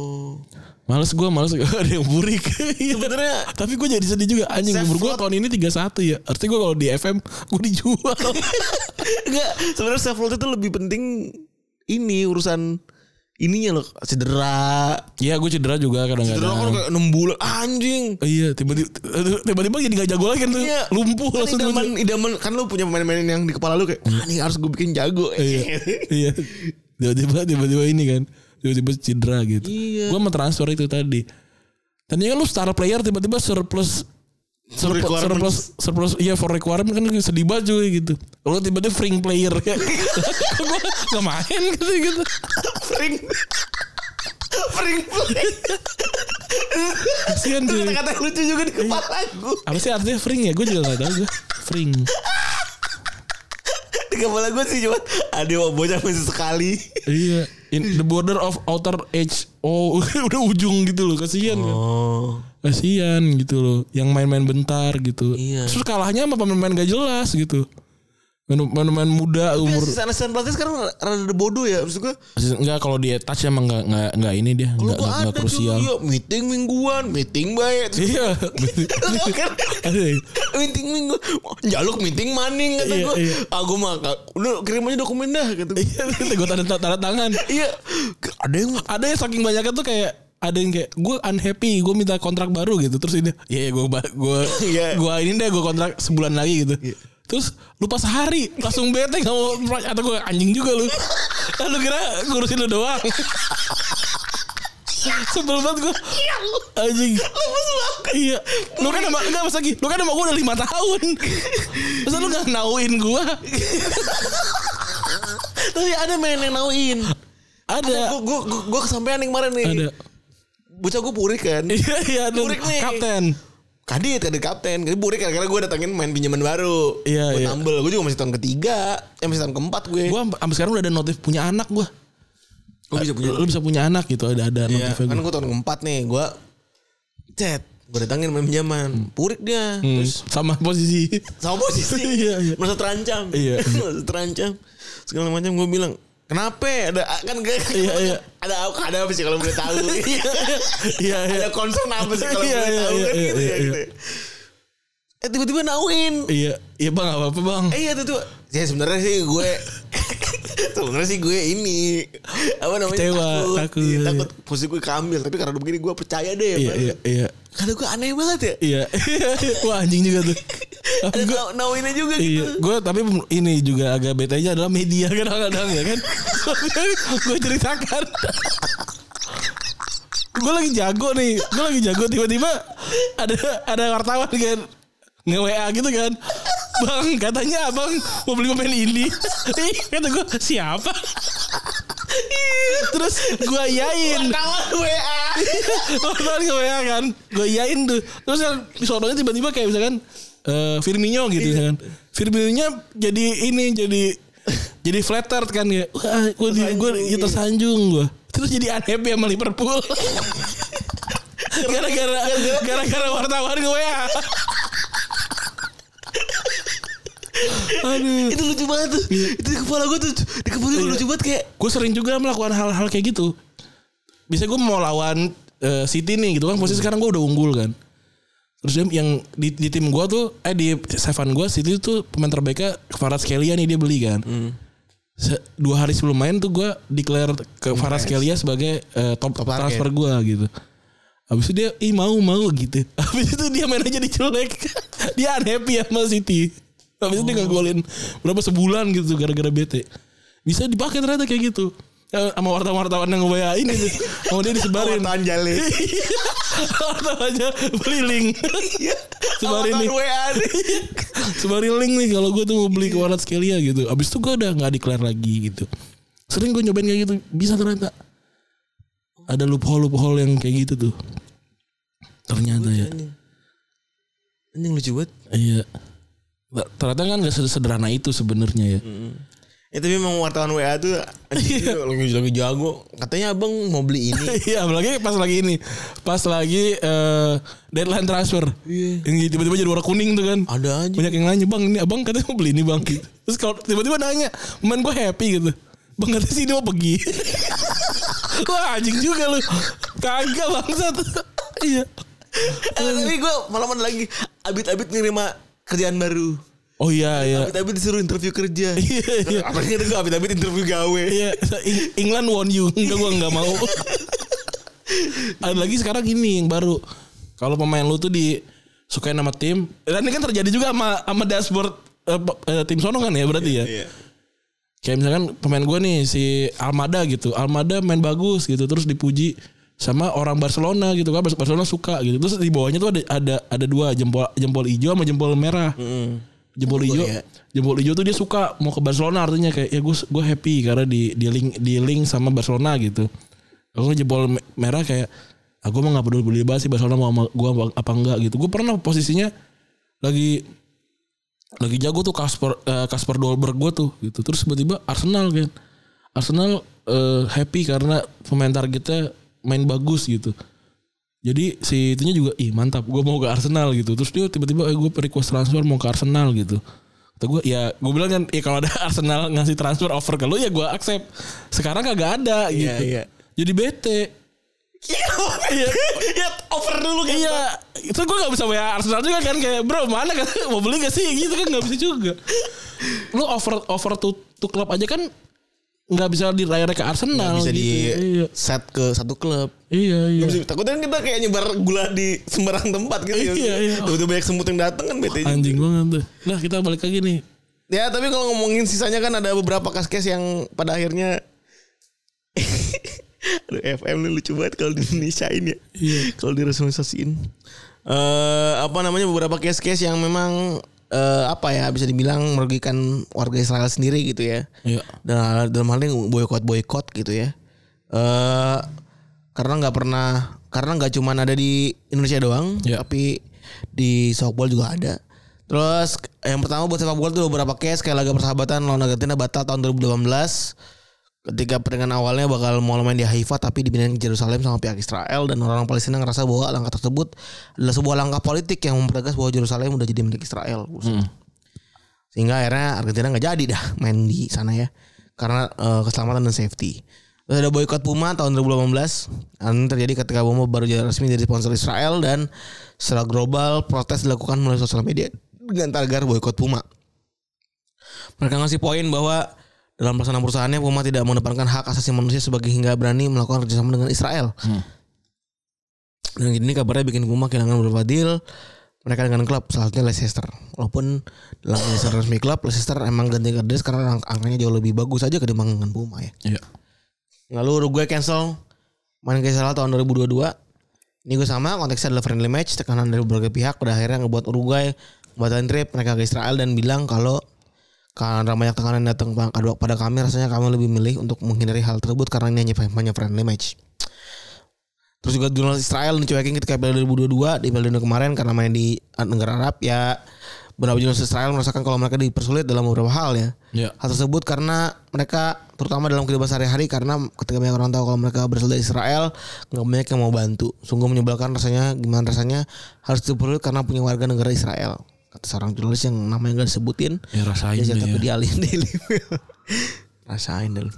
Males gue males ada yang burik Iya. Sebenarnya tapi gue jadi sedih juga anjing umur gue tahun ini 31 ya artinya gue kalau di FM gue dijual enggak sebenarnya self love itu lebih penting ini urusan ininya loh cedera. Iya gue cedera juga Cedera kan kadang-kadang kayak 6 bulan anjing. Iya tiba-tiba tiba-tiba jadi gak jago lagi kan tuh Iya. lumpuh Kan langsung idaman, idaman kan lu punya pemain-pemain yang di kepala lu kayak ah nih harus gue bikin jago. Iya. iya. Tiba-tiba tiba-tiba ini kan. Tiba-tiba cedera gitu. Iya. Gua mau transfer itu tadi. Tadinya kan lu star player tiba-tiba surplus surplus, surplus surplus iya for requirement kan sedih banget cuy gitu. Kalau tiba-tiba fring player ya. Gua gak main gitu gitu. Fring. Fring play. Kasihan Itu cuy. kata-kata yang lucu juga di kepala gue. Apa sih artinya fring ya? Gue juga gak tahu gue. Fring. Di kepala gue sih cuma ada bocah masih sekali. Iya. In the border of outer edge. Oh, udah ujung gitu loh. Kasihan kan. Oh. Kasian gitu loh Yang main-main bentar gitu Iya. Terus kalahnya sama pemain-pemain gak jelas gitu Main-main muda umur Asisten pelatih sekarang rada bodoh ya. Maksud gue Enggak kalau dia touch emang enggak, enggak, enggak ini dia Enggak, enggak, enggak krusial iya, meeting mingguan, meeting baik. Iya kan meeting minggu, jaluk meeting maning kata Iya, gue. iya. Ah gue mah lu kirim aja dokumen dah kata gue. Iya gue tanda, tanda tangan Iya, ada yang Ada yang saking banyaknya tuh kayak ada yang kayak gue unhappy gue minta kontrak baru gitu terus ini ya gue gue Iya. gue ini deh gue kontrak sebulan lagi gitu terus lupa sehari langsung bete nggak mau atau gue anjing juga lu. Lalu kira ngurusin lu doang? Sebel banget gue anjing. Iya. Lu kan sama enggak mas lagi lu kan sama gue udah lima tahun. Masa lu gak nauin gue tapi ada main yang nauin. ada. Gue gue gue kesampean nih kemarin nih. ada. Bocah gue purik kan. iya iya ada Burik nih. kapten Kadit, kadit kapten. Kadit burik karena gue datangin main pinjaman baru. Iya, Buat iya. nambel. Gue juga masih tahun ketiga. Eh masih tahun keempat gue. Gue sampai sekarang udah ada notif punya anak gue. Gue bisa punya. Lu bisa punya anak gitu ada ada Iya, notifnya kan gue tahun keempat nih. Gue chat. Gue datangin main pinjaman. Purik dia. Hmm, Terus sama posisi. sama posisi. Iya, iya. Merasa terancam. Iya. Merasa terancam. Segala macam gue bilang, Kenapa? Ada kan gak, Iya, iya. ada ada apa sih kalau boleh tahu? Iya, iya. ada concern apa sih kalau Iya, boleh iya, tahu iya, kan iya, gitu ya iya, gitu. ya. Eh tiba-tiba nauin. Iya, iya bang apa apa bang. Eh iya tuh tuh. Ya sebenarnya sih gue sebenarnya sih gue ini apa namanya Kecewa, takut, takut. Iya, takut posisi gue keambil tapi karena begini gue percaya deh Iya, Bang. iya, iya. Karena gue aneh banget ya. Iya, wah anjing juga tuh. Tapi gue, nauinnya juga iya, gitu. gue tapi ini juga agak betanya adalah media kadang-kadang ya kan. gue ceritakan. gue lagi jago nih, gue lagi jago tiba-tiba ada ada wartawan kan nge WA gitu kan. Bang katanya abang mau beli pemain ini. Kata gue siapa? Terus gue yain. Kawan WA. Wartawan ke WA kan. Gue iyain tuh. Terus di sononya tiba-tiba kayak misalkan eh Firmino gitu misalkan. Firmino jadi ini Jadi Jadi flattered kan ya Wah gue di, gue ya tersanjung. gue Terus jadi unhappy sama Liverpool. Gara-gara Gara-gara wartawan ke WA Aduh itu lucu banget tuh. Itu di kepala gue tuh. Di kepala gue Iya. lucu banget kayak gue sering juga melakukan hal-hal kayak gitu. Bisa gue mau lawan eh, City nih gitu kan, posisi sekarang gue udah unggul kan. Terus yang di, di tim gue tuh, eh di Seven gue City tuh pemain terbaiknya Kvaratskhelia nih dia beli kan. Se- dua hari sebelum main tuh gue declare ke Kvaratskhelia sebagai eh, top, Top target. transfer gue gitu. Habis itu dia, ih mau mau gitu. Habis itu dia main aja dicolek. dia unhappy sama City. Habis itu dia gak golin berapa sebulan gitu gara-gara bete. Bisa dipakai ternyata kayak gitu. Eh, Sama wartawan-wartawan yang WA ini tuh. Mau dia disebarin. Wartawan jale. Wartawannya beli link. Sebarin nih. Wartawan. Sebarin link nih kalau gue tuh mau beli ke Warat Skelia gitu. Abis itu gue udah gak declare lagi gitu. Sering gue nyobain kayak gitu. Bisa ternyata. Ada loophole-loophole yang kayak gitu tuh. Ternyata ya. Anjing lucu banget. Iya. Ternyata kan gak sederhana itu sebenarnya ya. Ya tapi memang wartawan WA tuh itu lagi lagi jago. Katanya abang mau beli ini. Iya, apalagi pas lagi ini, pas lagi eh, deadline transfer, yang tiba-tiba jadi warna kuning tuh kan. Ada aja. Banyak yang nanya bang, ini abang katanya mau beli ini bang. Gitu. Terus kalau tiba-tiba nanya, main gue happy gitu. Bang katanya sih ini mau pergi. Wah anjing juga lu. Kagak bangsat. iya. Eh, tapi gue malam lagi abit-abit nerima kerjaan baru. Oh iya iya. Abit-abit disuruh interview kerja. Iya iya. Apalagi itu gue abit-abit interview gawe. Iya, Eng- England won you. Enggak gua enggak mau. Ada lagi sekarang ini yang baru. Kalau pemain lu tuh disukain sama tim, dan ini kan terjadi juga sama sama dashboard pe- eh, tim sono kan ya berarti ya. Iya. Kayak misalkan pemain gue nih si Almada gitu. Almada main bagus gitu terus dipuji sama orang Barcelona gitu kan Barcelona suka gitu. Terus di bawahnya tuh ada ada ada dua jempol jempol hijau sama jempol merah. Jempol hijau, ya. jempol hijau tuh dia suka mau ke Barcelona artinya kayak ya gue gue happy karena di di link di link sama Barcelona gitu. Kalau jempol me- merah kayak aku mah nggak peduli peduli banget sih Barcelona mau sama gue apa, enggak gitu. Gue pernah posisinya lagi lagi jago tuh Kasper eh, Kasper Dolberg gue tuh gitu. Terus tiba-tiba Arsenal kan. Arsenal eh, happy karena pemain targetnya main bagus gitu. Jadi si itunya juga ih mantap gue mau ke Arsenal gitu. Terus dia tiba-tiba eh, gue request transfer mau ke Arsenal gitu. Kata gue ya gue bilang kan ya kalau ada Arsenal ngasih transfer offer ke lu ya gue accept. Sekarang kagak ada Iya, gitu. iya. Jadi bete. Iya. Ya over dulu kan. Iya, itu gue gak bisa WA Arsenal juga kan kayak bro mana kan mau beli gak sih gitu kan gak bisa juga. Lu over over tuh tuh klub aja kan nggak bisa dirayar ke Arsenal. Bisa gitu. di iya. set ke satu klub. Iya iya. Bisa- Takutnya kan kita kayak nyebar gula di sembarang tempat gitu ya. Iya, iya. Udah banyak semut yang datang kan bete. Anjing banget tuh. Nah kita balik lagi nih. Ya tapi kalau ngomongin sisanya kan ada beberapa kas-kes yang pada akhirnya Aduh FM ini lucu banget kalau di Indonesia ini ya. Iya. Kalau diresolusiin. Eh apa namanya beberapa case-case yang memang eh, apa ya bisa dibilang merugikan warga Israel sendiri gitu ya. Iya. Dan dalam hal ini boykot boykot gitu ya. Eh karena nggak pernah karena nggak cuma ada di Indonesia doang, Ya. tapi di softball juga ada. Terus yang pertama buat sepak bola tuh beberapa case kayak laga persahabatan lawan Argentina batal tahun 2018 Ketika pertandingan awalnya bakal mau main di Haifa tapi dipindahin ke Yerusalem sama pihak Israel dan orang-orang Palestina ngerasa bahwa langkah tersebut adalah sebuah langkah politik yang mempertegas bahwa Yerusalem udah jadi milik Israel. Hmm. Sehingga akhirnya Argentina nggak jadi dah main di sana ya karena eh, keselamatan dan safety. Terus ada boykot Puma tahun 2018. Ini terjadi ketika Puma baru jadi resmi dari sponsor Israel dan secara global protes dilakukan melalui sosial media dengan tagar boykot Puma. Mereka ngasih poin bahwa dalam pelaksanaan perusahaannya Puma tidak mengedepankan hak asasi manusia sebagai hingga berani melakukan kerjasama dengan Israel. Dan ini kabarnya bikin Puma kehilangan beberapa deal mereka dengan klub salah satunya Leicester. Walaupun dalam Leicester resmi klub Leicester emang ganti kades karena ang- angkanya jauh lebih bagus aja ketimbang dengan Puma ya. Iya. Lalu Uruguay cancel main ke Israel tahun 2022. Ini gue sama konteksnya adalah friendly match tekanan dari berbagai pihak pada akhirnya ngebuat Uruguay membatalkan trip mereka ke Israel dan bilang kalau karena banyak tekanan datang pada pada kami rasanya kami lebih milih untuk menghindari hal tersebut karena ini hanya hanya friendly match. Terus juga jurnalis Israel dicuekin ketika Piala 2022 di Piala Dunia kemarin karena main di negara Arab ya beberapa jurnalis Israel merasakan kalau mereka dipersulit dalam beberapa hal ya. Iya. Hal tersebut karena mereka terutama dalam kehidupan sehari-hari karena ketika banyak orang tahu kalau mereka berasal dari Israel nggak banyak yang mau bantu. Sungguh menyebalkan rasanya gimana rasanya harus dipersulit karena punya warga negara Israel. Kata seorang jurnalis yang namanya gak disebutin. Ya rasain deh tapi ya. dialihin Daily. Rasain dulu.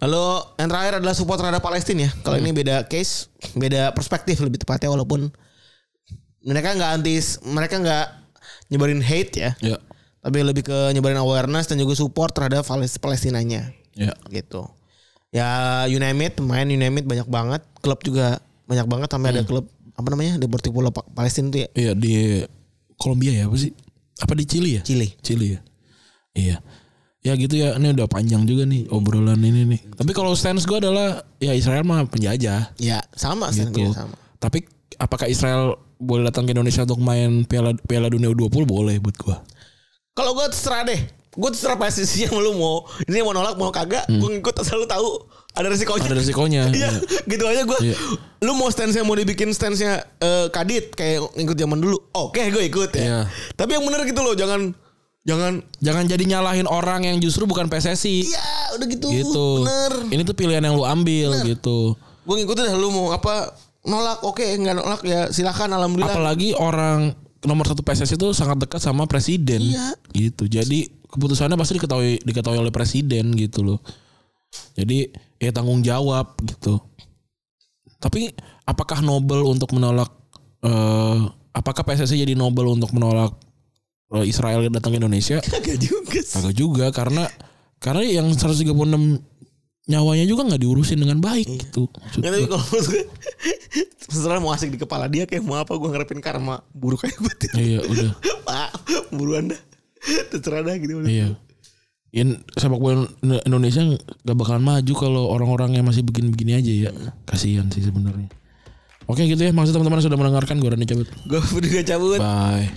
Lalu yang terakhir adalah support terhadap Palestina ya. Kalau ini beda case, beda perspektif lebih tepatnya walaupun mereka nggak antis, mereka nggak nyebarin hate ya, Ya. tapi lebih ke nyebarin awareness dan juga support terhadap Pales- Palestinanya Ya. gitu. Ya you name it, main you name it banyak banget, klub juga banyak banget sampai ada klub apa namanya Deportivo Palestina tuh ya, Iya di Kolombia ya apa sih? Apa di Chili ya? Chile. Chili ya. Iya. Ya gitu ya. Ini udah panjang juga nih obrolan ini nih. Tapi kalau stance gue adalah ya Israel mah penjajah. Ya sama Gitu. sama. Tapi apakah Israel boleh datang ke Indonesia untuk main Piala Piala Dunia U20 boleh buat gue. Kalau gue terserah deh. Gue terserah posisi yang lu mau. Ini mau nolak mau kagak. Gue ngikut asal lu tahu ada resikonya. Hmm. Ada resikonya. Iya, gitu aja gue. Iya. Lu mau stance-nya mau dibikin stance-nya eh, kadit kayak ngikut zaman dulu. Oke, gue ikut ya. Iya. Tapi yang bener gitu loh, jangan jangan Jangan jadi nyalahin orang yang justru bukan PSSI. iya udah gitu. Gitu. Bener. Ini tuh pilihan yang lu ambil gitu. Gue ngikutin dah lu mau apa nolak oke nggak nolak ya silakan alhamdulillah. Apalagi orang nomor satu PSSI itu sangat dekat sama presiden. Iya. Gitu. Jadi keputusannya pasti diketahui diketahui oleh presiden gitu loh. Jadi ya tanggung jawab gitu. Tapi apakah Nobel untuk menolak eh apakah PSSI jadi Nobel untuk menolak eh, Israel datang ke Indonesia? Kagak juga sih. Kagak juga karena karena yang 136 nyawanya juga nggak diurusin dengan baik gitu. Maksud Nggak, tapi kalau gue Setelah mau asik di kepala dia kayak mau apa gue ngarepin karma buruk kayak gue Iya udah. Pak buruan dah Terserah dah gitu Iya. In sepak bola Indonesia gak bakalan maju kalau orang-orang yang masih begini-begini aja ya. Kasihan sih sebenarnya. Oke gitu ya, maksud teman-teman sudah mendengarkan gue Rani cabut. Gue juga cabut Bye.